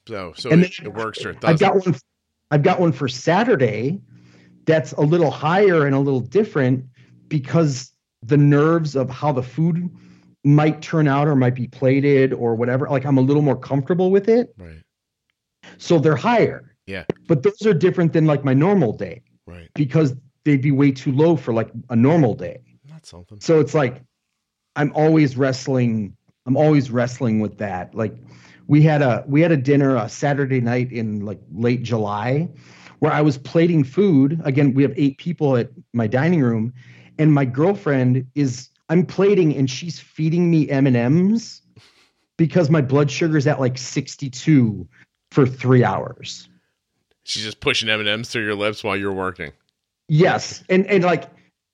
So, so And it, then it works or it doesn't. i've got one i've got one for saturday that's a little higher and a little different because the nerves of how the food might turn out or might be plated or whatever like i'm a little more comfortable with it right. so they're higher Yeah. but those are different than like my normal day Right. because they'd be way too low for like a normal day Not something. so it's like i'm always wrestling i'm always wrestling with that like we had a we had a dinner a saturday night in like late july where i was plating food. Again we have eight people at my dining room and my girlfriend is i'm plating and she's feeding me m&ms because my blood sugar's at like 62 for three hours. She's just pushing M and M's through your lips while you're working. Yes, and and like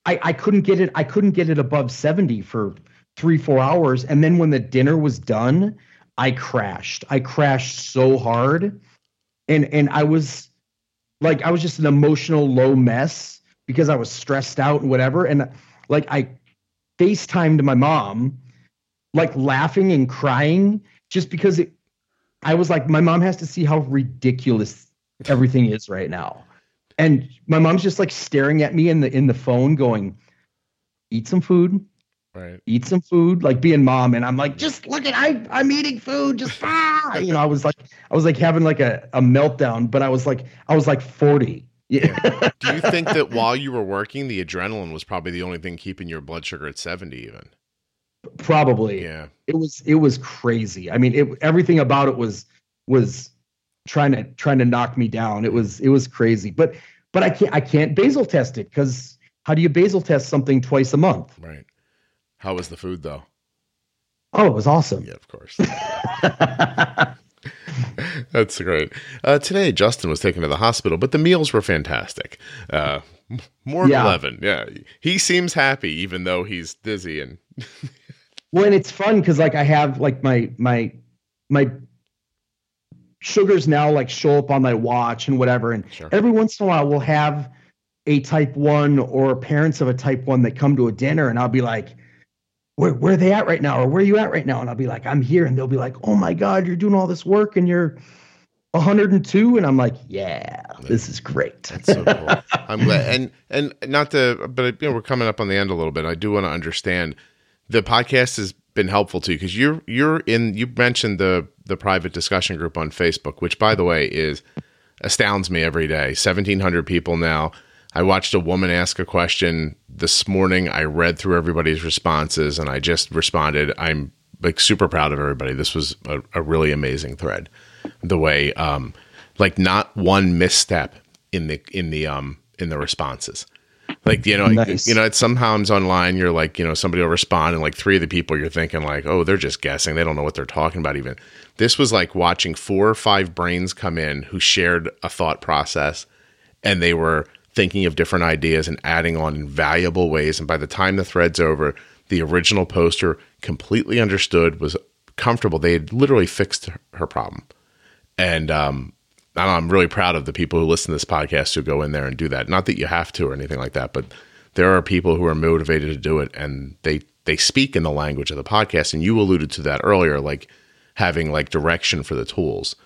I I couldn't get it I couldn't get it above 70 for 3 4 hours. And then when the dinner was done, I crashed. I crashed so hard. And and I was like I was just an emotional low mess because I was stressed out and whatever. And like I FaceTimed my mom like laughing and crying just because it I was like my mom has to see how ridiculous everything is right now. And my mom's just like staring at me in the in the phone going eat some food Right. eat some food like being mom and i'm like just look at i i'm eating food just ah! you know i was like i was like having like a, a meltdown but i was like i was like 40 yeah Do you think that while you were working, the adrenaline was probably the only thing keeping your blood sugar at 70 even? Probably. Yeah. It was it was crazy. I mean, it everything about it was was trying to trying to knock me down. It was it was crazy. But but I can't I can't basal test it because how do you basal test something twice a month? Right. How was the food though? Oh, it was awesome. Yeah, of course. That's great. Uh, today, Justin was taken to the hospital, but the meals were fantastic. Uh, more Yeah. than 11. Yeah. He seems happy, even though he's dizzy. And Well, and it's fun because like I have like my my my sugars now like show up on my watch and whatever. And Sure. every once in a while we'll have a type one or parents of a type one that come to a dinner and I'll be like, where where are they at right now? Or where are you at right now? And I'll be like, I'm here. And they'll be like, Oh my God, you're doing all this work and you're 102. And I'm like, Yeah, this is great. that's so cool. I'm glad. And, and not to, but you know, we're coming up on the end a little bit. I do want to understand the podcast has been helpful to you because you're, you're in, you mentioned the, the private discussion group on Facebook, which by the way is astounds me every day. 1700 people now. I watched a woman ask a question this morning. I read through everybody's responses and I just responded. I'm like super proud of everybody. This was a, a really amazing thread. The way, um, like not one misstep in the in the um in the responses. Like you know, Nice. you know, it's sometimes online. You're like, you know, somebody will respond, and like three of the people you're thinking like, oh, they're just guessing. They don't know what they're talking about. Even this was like watching four or five brains come in who shared a thought process, and they were thinking of different ideas and adding on in valuable ways. And by the time the thread's over, the original poster completely understood, was comfortable. They had literally fixed her- problem. And um, I'm really proud of the people who listen to this podcast who go in there and do that. Not that you have to or anything like that, but there are people who are motivated to do it, and they they speak in the language of the podcast. And you alluded to that earlier, like having like direction for the tools.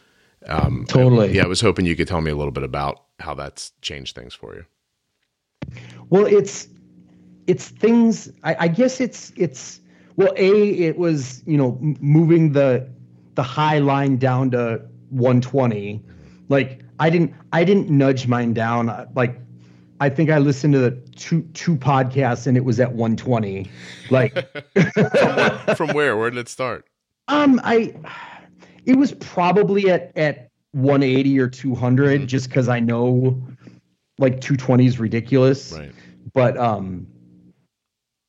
Um, Totally. Yeah, I was hoping you could tell me a little bit about how that's changed things for you. Well, it's it's things. I, I guess it's it's well. A it was you know m- moving the the high line down to 120. Like I didn't I didn't nudge mine down. Like I think I listened to the two two podcasts and it was at 120. Like From where? Where did it start? um I it was probably at at 180 or 200 Mhm. just because I know like 220 is ridiculous Right. but um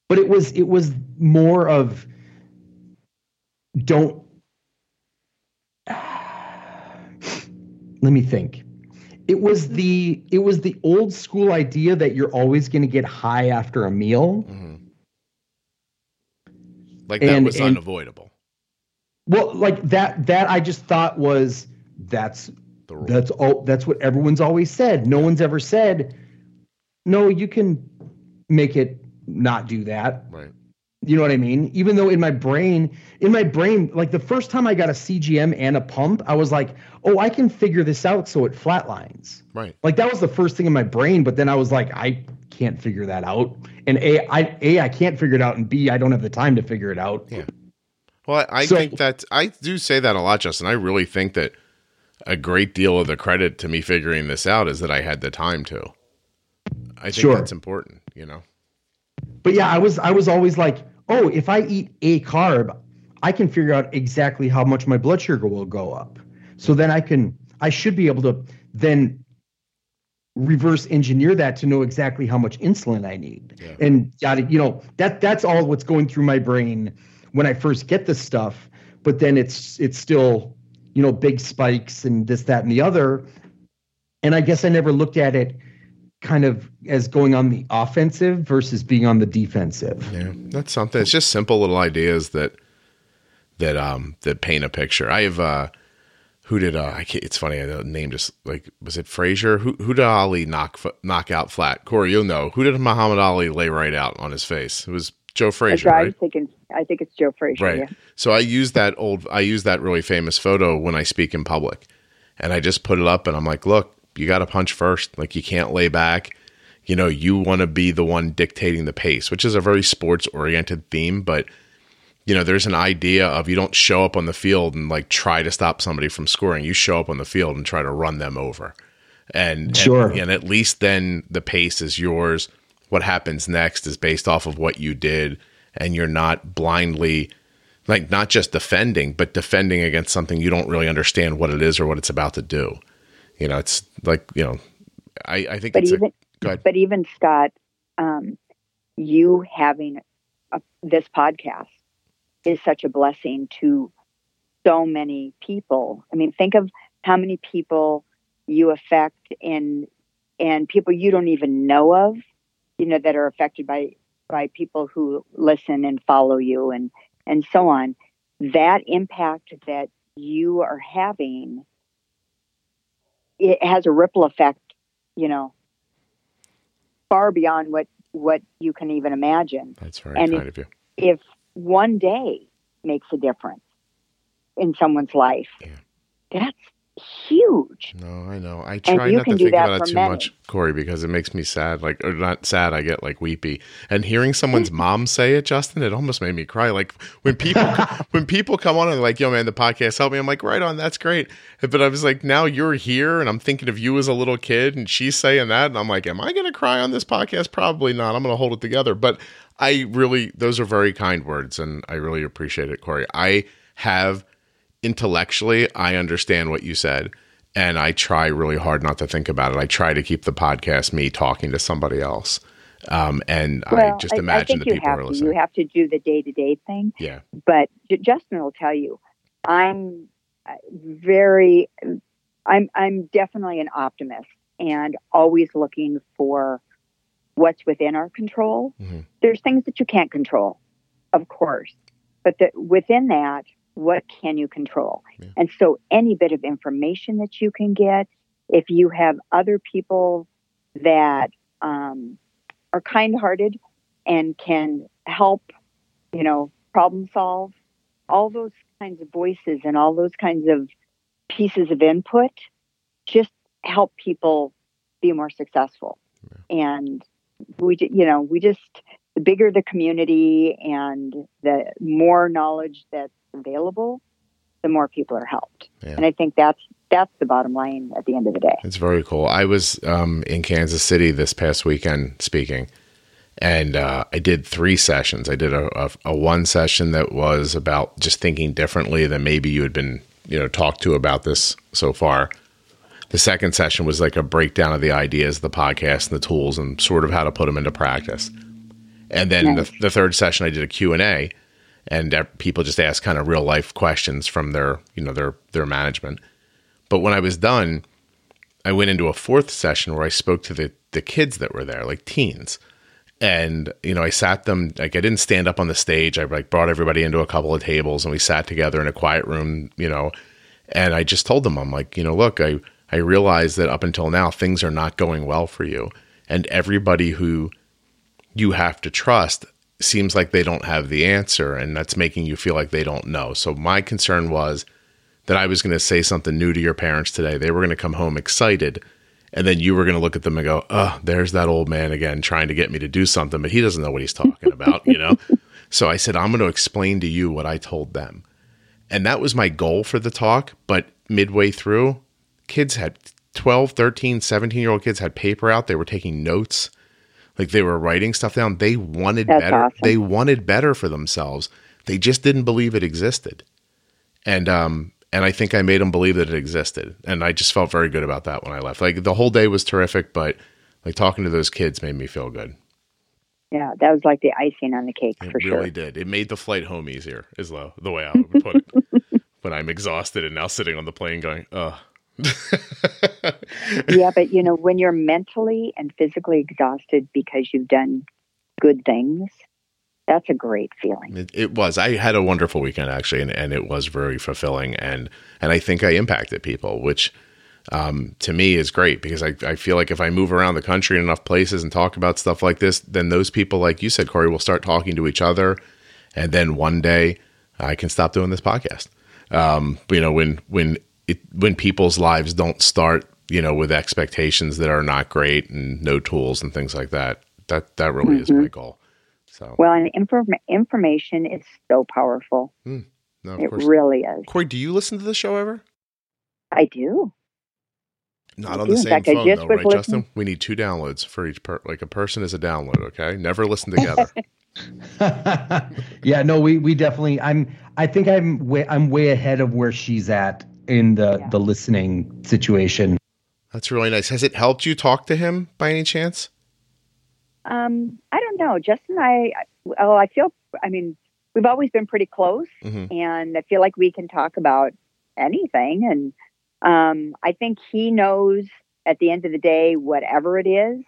but it was it was more of don't let me think it was the it was the old school idea that you're always going to get high after a meal hmm Like that And- was and- unavoidable. Well like that that i just thought was that's that's all that's what everyone's always said no one's ever said no you can make it not do that right. You know what I mean? Even though in my brain, in my brain, like the first time I got a CGM and a pump, I was like, oh, I can figure this out so it flatlines. Right. Like that was the first thing in my brain, but then I was like, I can't figure that out. And A, I A, I can't figure it out, and B, I don't have the time to figure it out. Yeah. Well, I, So- think that I do say that a lot, Justin. I really think that a great deal of the credit to me figuring this out is that I had the time to. I think Sure. that's important, you know. But yeah, I was I was always like, oh, if I eat a carb, I can figure out exactly how much my blood sugar will go up. So then I can I should be able to then reverse engineer that to know exactly how much insulin I need. Yeah. And yada, you know, that that's all what's going through my brain when I first get this stuff. But then it's it's still, you know, big spikes and this, that, and the other. And I guess I never looked at it kind of as going on the offensive versus being on the defensive. Yeah, that's something. It's just simple little ideas that that um that paint a picture. I have uh who did uh I can't, it's funny the name just like was it Frazier? Who who did Ali knock knock out flat? Corey, you'll know. Who did Muhammad Ali lay right out on his face? It was Joe Frazier, right? thinking. I think it's Joe Frazier. Right. Yeah. So I use that old I use that really famous photo when I speak in public. And I just put it up and I'm like, look, you got to punch first. Like you can't lay back. You know, you want to be the one dictating the pace, which is a very sports oriented theme, but you know, there's an idea of you don't show up on the field and like try to stop somebody from scoring. You show up on the field and try to run them over. And Sure. and, and at least then the pace is yours. What happens next is based off of what you did and you're not blindly like not just defending, but defending against something you don't really understand what it is or what it's about to do. You know, it's like you know, I, I think. But it's even, a, but even Scott, um, you having a, this podcast is such a blessing to so many people. I mean, think of how many people you affect and and people you don't even know of, you know, that are affected by by people who listen and follow you and and so on. That impact that you are having, it has a ripple effect, you know, far beyond what what you can even imagine. That's very and kind of you. If one day makes a difference in someone's life, Yeah. that's huge. No, I know. I try not to think about it too many. much, Corey, because it makes me sad. Like, or not sad, I get like weepy. And hearing someone's mom say it, Justin, it almost made me cry. Like when people when people come on and like, "Yo, man, the podcast helped me," I'm like, "Right on, that's great." But I was like, now you're here, and I'm thinking of you as a little kid, and she's saying that, and I'm like, "Am I going to cry on this podcast? Probably not. I'm going to hold it together." But I really, those are very kind words, and I really appreciate it, Corey. I have intellectually, I understand what you said, and I try really hard not to think about it. I try to keep the podcast me talking to somebody else, um, and I just imagine I think the you people are to. listening. You have to do the day to day thing. yeah, But J- Justin will tell you, I'm uh, very, I'm I'm definitely an optimist and always looking for what's within our control. Mhm. There's things that you can't control, of course, but the, within that, what can you control? Yeah. And so, any bit of information that you can get, if you have other people that um, are kind-hearted and can help, you know, problem solve, all those kinds of voices and all those kinds of pieces of input just help people be more successful. And we, you know, we just the bigger the community and the more knowledge that's available, the more people are helped. Yeah. And I think that's that's the bottom line at the end of the day. it's very cool. I was um, in Kansas City this past weekend speaking, and uh, I did three sessions. I did a, a, a one session that was about just thinking differently than maybe you had been, you know, talked to about this so far. The second session was like a breakdown of the ideas, the podcast, and the tools, and sort of how to put them into practice. And then Nice. the, the third session, I did a Q and A, and people just ask kind of real life questions from their, you know, their their management. But when I was done, I went into a fourth session where I spoke to the the kids that were there, like teens. And you know, I sat them like I didn't stand up on the stage. I like brought everybody into a couple of tables and we sat together in a quiet room, you know, and I just told them, I'm like, you know, look, I I realize that up until now things are not going well for you. And everybody who you have to trust seems like they don't have the answer and that's making you feel like they don't know. So my concern was that I was going to say something new to your parents today. They were going to come home excited and then you were going to look at them and go, "Oh, there's that old man again trying to get me to do something, but he doesn't know what he's talking about, you know?" So I said, "I'm going to explain to you what I told them." And that was my goal for the talk, but midway through, kids had 12, 13, 17-year-old kids had paper out, they were taking notes like they were writing stuff down. They wanted That's better. awesome. they wanted better for themselves. They just didn't believe it existed. And um and i think i made them believe that it existed. And i just felt very good about that when i left. Like the whole day was terrific but like talking to those kids made me feel good. Yeah, that was like the icing on the cake it for really sure. Really did. It made the flight home easier is the, the way i would put it. When i'm exhausted and now sitting on the plane going ugh yeah, but you know, when you're mentally and physically exhausted because you've done good things, that's a great feeling. It, it was. I had a wonderful weekend actually, and, and it was very fulfilling. And and I think I impacted people, which um, to me is great because I, I feel like if I move around the country in enough places and talk about stuff like this, then those people, like you said, Corey, will start talking to each other, and then one day I can stop doing this podcast. Um, you know, when when it when people's lives don't start, you know, with expectations that are not great and no tools and things like that. That that really is my mm-hmm. goal. So Well, and inform- information is so powerful. Hmm. no, of it course. really is. Corey, do you listen to the show ever? I do. Not I on do. the same fact, phone, though, right, listening- Justin? We need two downloads for each per. Like a person is a download. Okay, never listen together. yeah, no, we we definitely. I'm. I think I'm way. I'm way ahead of where she's at in the Yeah. the listening situation. That's really nice. Has it helped you talk to him by any chance? Um, I don't know. Justin, and I, well, I feel, I mean, we've always been pretty close, hmm and I feel like we can talk about anything. And um, I think he knows at the end of the day, whatever it is,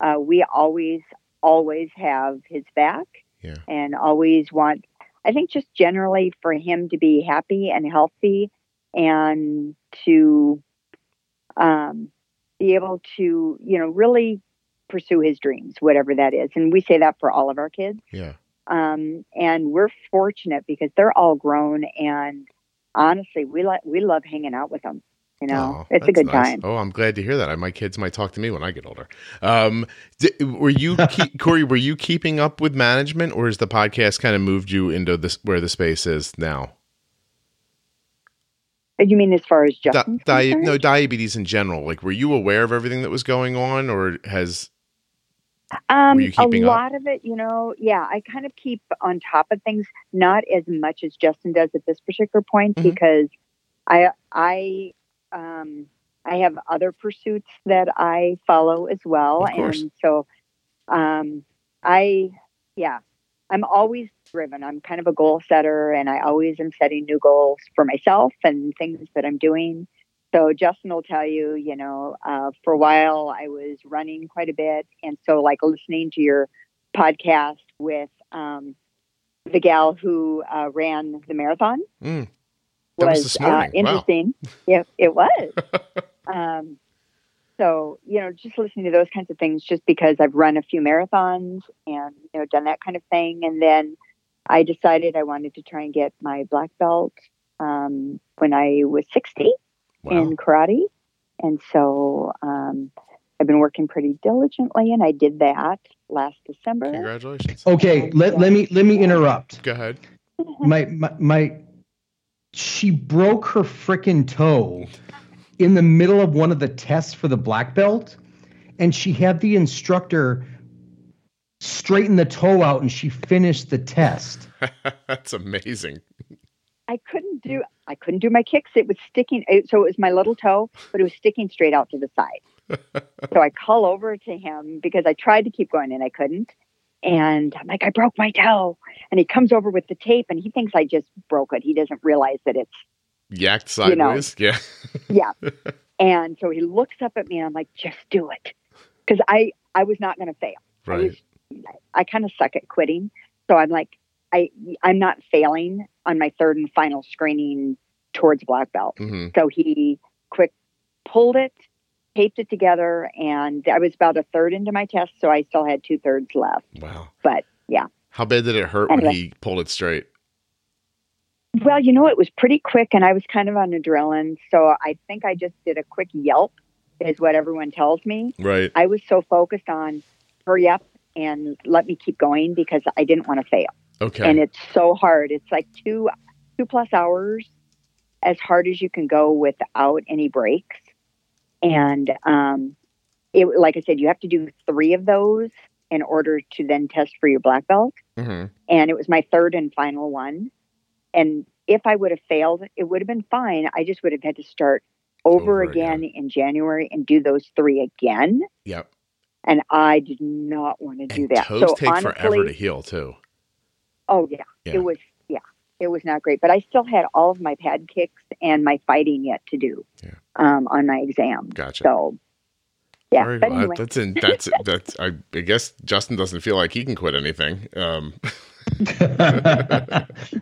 uh, we always, always have his back Yeah. and always want, I think, just generally for him to be happy and healthy and to um, be able to, you know, really pursue his dreams, whatever that is. And we say that for all of our kids. Yeah. Um, and we're fortunate because they're all grown and honestly, we like, we love hanging out with them. You know, Oh, it's a good nice. time. Oh, I'm glad to hear that. My kids might talk to me when I get older. Um, di- were you, keep, Corey? Were you keeping up with management, or has the podcast kind of moved you into this where the space is now? You mean as far as Di- di- no, diabetes in general. Like, were you aware of everything that was going on, or has Um, a keeping up? lot of it, you know, yeah, I kind of keep on top of things, not as much as Justin does at this particular point Mhm. because I, I, um, I have other pursuits that I follow as well, and so, um, I, yeah, I'm always driven. I'm kind of a goal setter, and I always am setting new goals for myself and things that I'm doing. So Justin will tell you, you know, uh, for a while I was running quite a bit, and so like listening to your podcast with um, the gal who uh, ran the marathon Mm. Was this uh, morning. Wow. interesting. Yeah, it was. um, so you know, just listening to those kinds of things, just because I've run a few marathons and you know done that kind of thing, and then I decided I wanted to try and get my black belt um, when I was sixty wow. in karate. And so um, I've been working pretty diligently, and I did that last December. Congratulations. Okay, let, let me let me interrupt. Go ahead. My my, my she broke her frickin' toe in the middle of one of the tests for the black belt, and she had the instructor straighten the toe out, and she finished the test. That's amazing. I couldn't do I couldn't do my kicks. It was sticking. it- So it was my little toe, but it was sticking straight out to the side. so I call over to him because I tried to keep going and I couldn't. And I'm like, I broke my toe. And he comes over with the tape and he thinks I just broke it. He doesn't realize that it's Yacked You know. sideways. Yeah. yeah. and so he looks up at me and I'm like, just do it. Because I I was not going to fail. I Right. was I kind of suck at quitting. So I'm like, I I'm not failing on my third and final screening towards black belt. hmm So he quick pulled it, taped it together, and I was about a third into my test, so I still had two thirds left. Wow. But yeah. How bad did it hurt when he pulled it straight? Well, you know, it was pretty quick, and I was kind of on adrenaline, so I think I just did a quick yelp, is what everyone tells me. Right. I was so focused on hurry up and let me keep going because I didn't want to fail. Okay. and it's so hard. It's like two two plus hours as hard as you can go without any breaks. And um, it, like I said, you have to do three of those in order to then test for your black belt. Mm-hmm. And it was my third and final one. And if I would have failed, it would have been fine. I just would have had to start over, Over again, again. in January and do those three again. Yep. And I did not want to do And that. toes so take honestly, forever to heal too. Oh yeah. Yeah. It was yeah. It was not great. But I still had all of my pad kicks and my fighting yet to do Yeah. um, on my exam. Gotcha. So yeah. Very but well. anyway. That's in, that's that's. I, I guess Justin doesn't feel like he can quit anything. Um,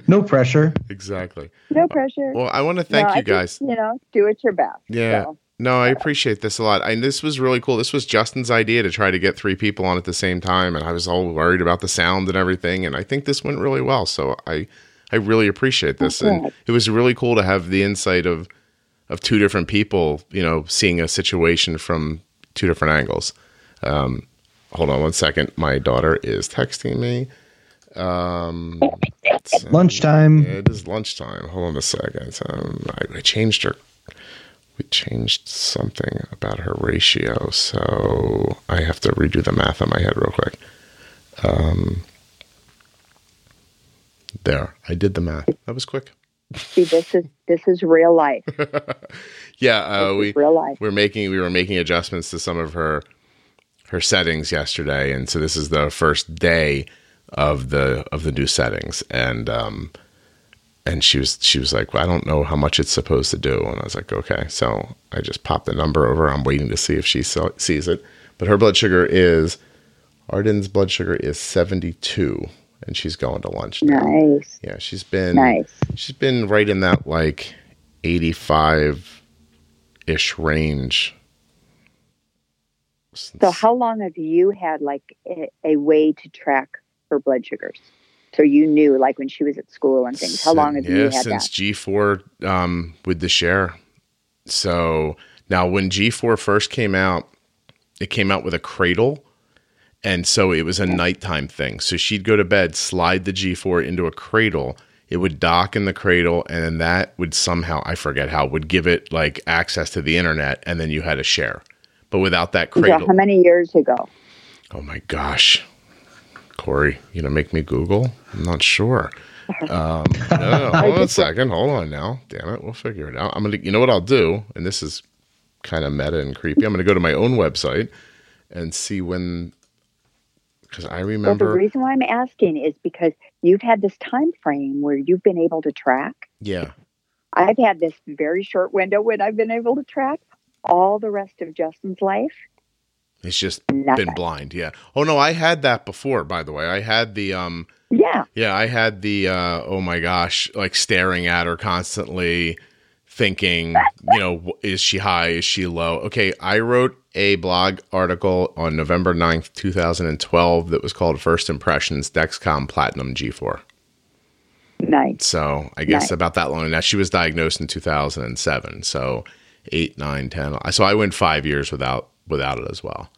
no pressure. exactly. no pressure. Well, I want to thank No, I you think, guys. you know, do it your best. Yeah. So, No, I appreciate this a lot. And this was really cool. This was Justin's idea to try to get three people on at the same time, and I was all worried about the sound and everything. And I think this went really well. So I, I really appreciate this. And it was really cool to have the insight of, of two different people. You know, seeing a situation from two different angles. Um, hold on one second. My daughter is texting me. Um, Lunchtime. it is lunchtime. Hold on a second. Um, I, I changed her. We changed something about her ratio, so I have to redo the math in my head real quick. Um, There, I did the math. That was quick. See, this is this is real life. yeah, uh, we real life. we're making we were making adjustments to some of her her settings yesterday, and so this is the first day of the of the new settings, and um, and she was she was like, well, I don't know how much it's supposed to do, and I was like, okay, so I just popped the number over. I'm waiting to see if she saw, sees it, but her blood sugar is Arden's blood sugar is 72, and she's going to lunch now. Nice, Yeah, she's been nice. she's been right in that like 85 ish range. So, how long have you had like a, a way to track her blood sugars? So you knew, like when she was at school and things. How long have yeah, you had since that? G4 um, with the share. So now when G4 first came out, it came out with a cradle. And so it was a nighttime thing. So she'd go to bed, slide the G4 into a cradle. It would dock in the cradle, and then that would somehow, I forget how, would give it like access to the internet, and then you had a share. But without that So cradle, how many years ago? Oh my gosh. Corey, you know, make me Google? I'm not sure. Um, no, hold on a second. Hold on now. Damn it. We'll figure it out. I'm going to, you know what I'll do? And this is kind of meta and creepy. I'm going to go to my own website and see when, because I Well, the reason why I'm asking is because you've had this time frame where you've been able to track. yeah. I've had this very short window when I've been able to track all the rest of Justin's life. It's just Nothing. been blind. Yeah. Oh no, I had that before, by the way. I had the, um, Yeah, Yeah, I had the uh, oh my gosh, like staring at her constantly, thinking, you know, is she high? Is she low? Okay, I wrote a blog article on November 9th, 2012 that was called First Impressions Dexcom Platinum G4. nice. So I guess Nice. about that long. Now she was diagnosed in 2007. So eight, nine, ten. So I went five years without without it as well.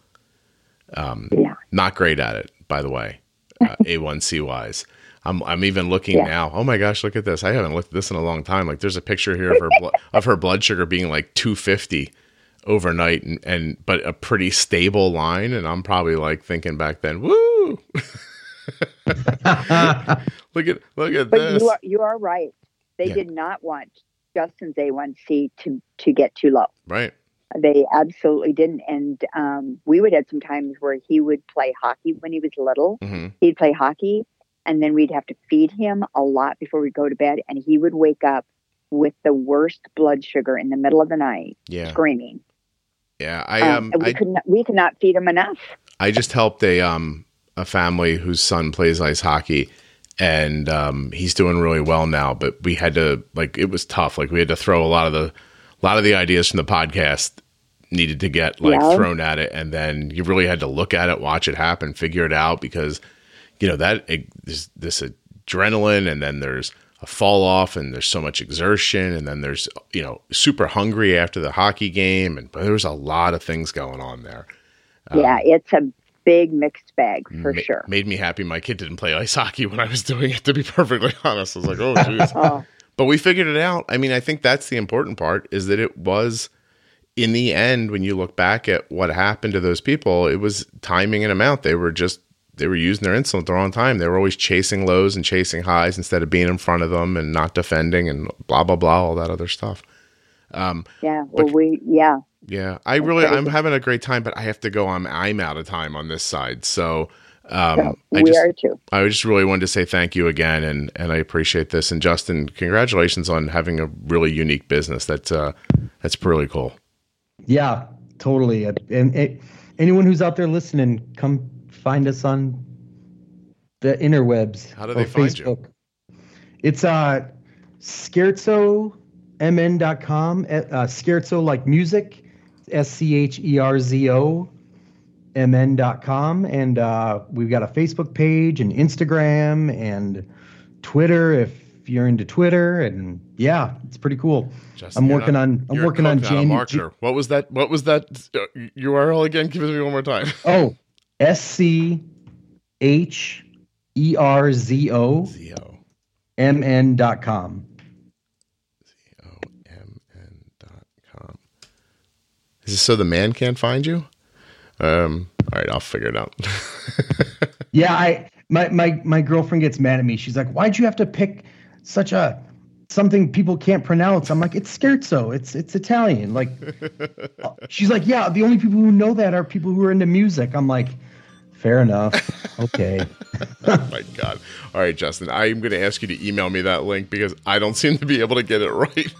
Yeah, Not great at it, by the way, uh, A1C wise. I'm I'm even looking Yeah. now. Oh my gosh, look at this! I haven't looked at this in a long time. Like, there's a picture here of her blo- of her blood sugar being like 250 overnight, and, and but a pretty stable line. And I'm probably like thinking back then, woo! look at look at but this. you are you are right. They Yeah. did not want Justin's A1C to to get too low. right? They absolutely didn't. And um, we would have some times where he would play hockey when he was little. hmm He'd play hockey, and then we'd have to feed him a lot before we'd go to bed. And he would wake up with the worst blood sugar in the middle of the night, Yeah, screaming. yeah. I Um, um we I could not we could not feed him enough. I just helped a um a family whose son plays ice hockey and um he's doing really well now but we had to like it was tough like we had to throw a lot of the a lot of the ideas from the podcast needed to get like Yeah. thrown at it and then you really had to look at it watch it happen figure it out because you know that it, this, this adrenaline and then there's a fall off and there's so much exertion and then there's you know super hungry after the hockey game and but there was a lot of things going on there yeah, it's a big mixed bag for Um, ma- sure. Made me happy my kid didn't play ice hockey when I was doing it, to be perfectly honest. I was like, oh, jeez. Oh, but we figured it out. I mean, I think that's the important part is that it was, in the end, when you look back at what happened to those people, it was timing and amount. They were just, they were using their insulin at the wrong time. They were always chasing lows and chasing highs instead of being in front of them and not defending and blah, blah, blah, all that other stuff. Um, yeah. Well, we yeah. Yeah, I really crazy. I'm having a great time, but I have to go. I'm I'm out of time on this side, so um, So I we just are too. I just really wanted to say thank you again, and and I appreciate this. And Justin, congratulations on having a really unique business. That's uh that's really cool. Yeah, totally. And, and anyone who's out there listening, come find us on the interwebs. How do or they find you? Facebook. It's uh scherzomn.com, uh, scherzo like music, S C H E R Z O mn.com. And uh, we've got a Facebook page and Instagram and Twitter if you're into Twitter. And yeah, it's pretty cool. Justin, I'm working not- on I'm working on a marketer. What was that? What was that uh, URL again? Give it to me one more time. Oh, S C H E R Z O Z-O. M N dot com. O-M-N dot com. Is this so the man can't find you? Um, all right, I'll figure it out. Yeah, I my my my girlfriend gets mad at me. She's like, "Why'd you have to pick such a something people can't pronounce?" I'm like, "It's scherzo. It's it's Italian." Like, she's like, "Yeah, the only people who know that are people who are into music." I'm like, "Fair enough. Okay." oh my god! All right, Justin, I'm going to ask you to email me that link because I don't seem to be able to get it right.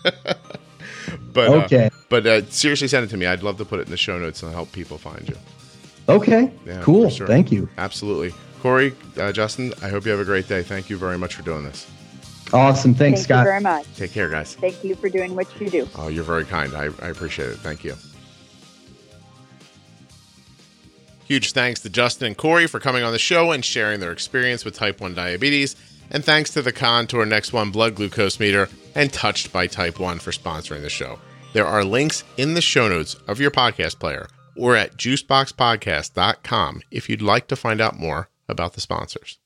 But okay, uh, but uh, seriously, send it to me. I'd love to put it in the show notes and help people find you. Okay, Yeah, cool. sure. Thank you. Absolutely, Corey, uh, Justin. I hope you have a great day. Thank you very much for doing this. Awesome. Thanks, Thank Scott. you very much. Take care, guys. Thank you for doing what you do. Oh, you're very kind. I, I appreciate it. Thank you. Huge thanks to Justin and Corey for coming on the show and sharing their experience with type 1 diabetes. And thanks to the Contour Next One blood glucose meter and Touched by Type 1 for sponsoring the show. There are links in the show notes of your podcast player or at juiceboxpodcast.com if you'd like to find out more about the sponsors.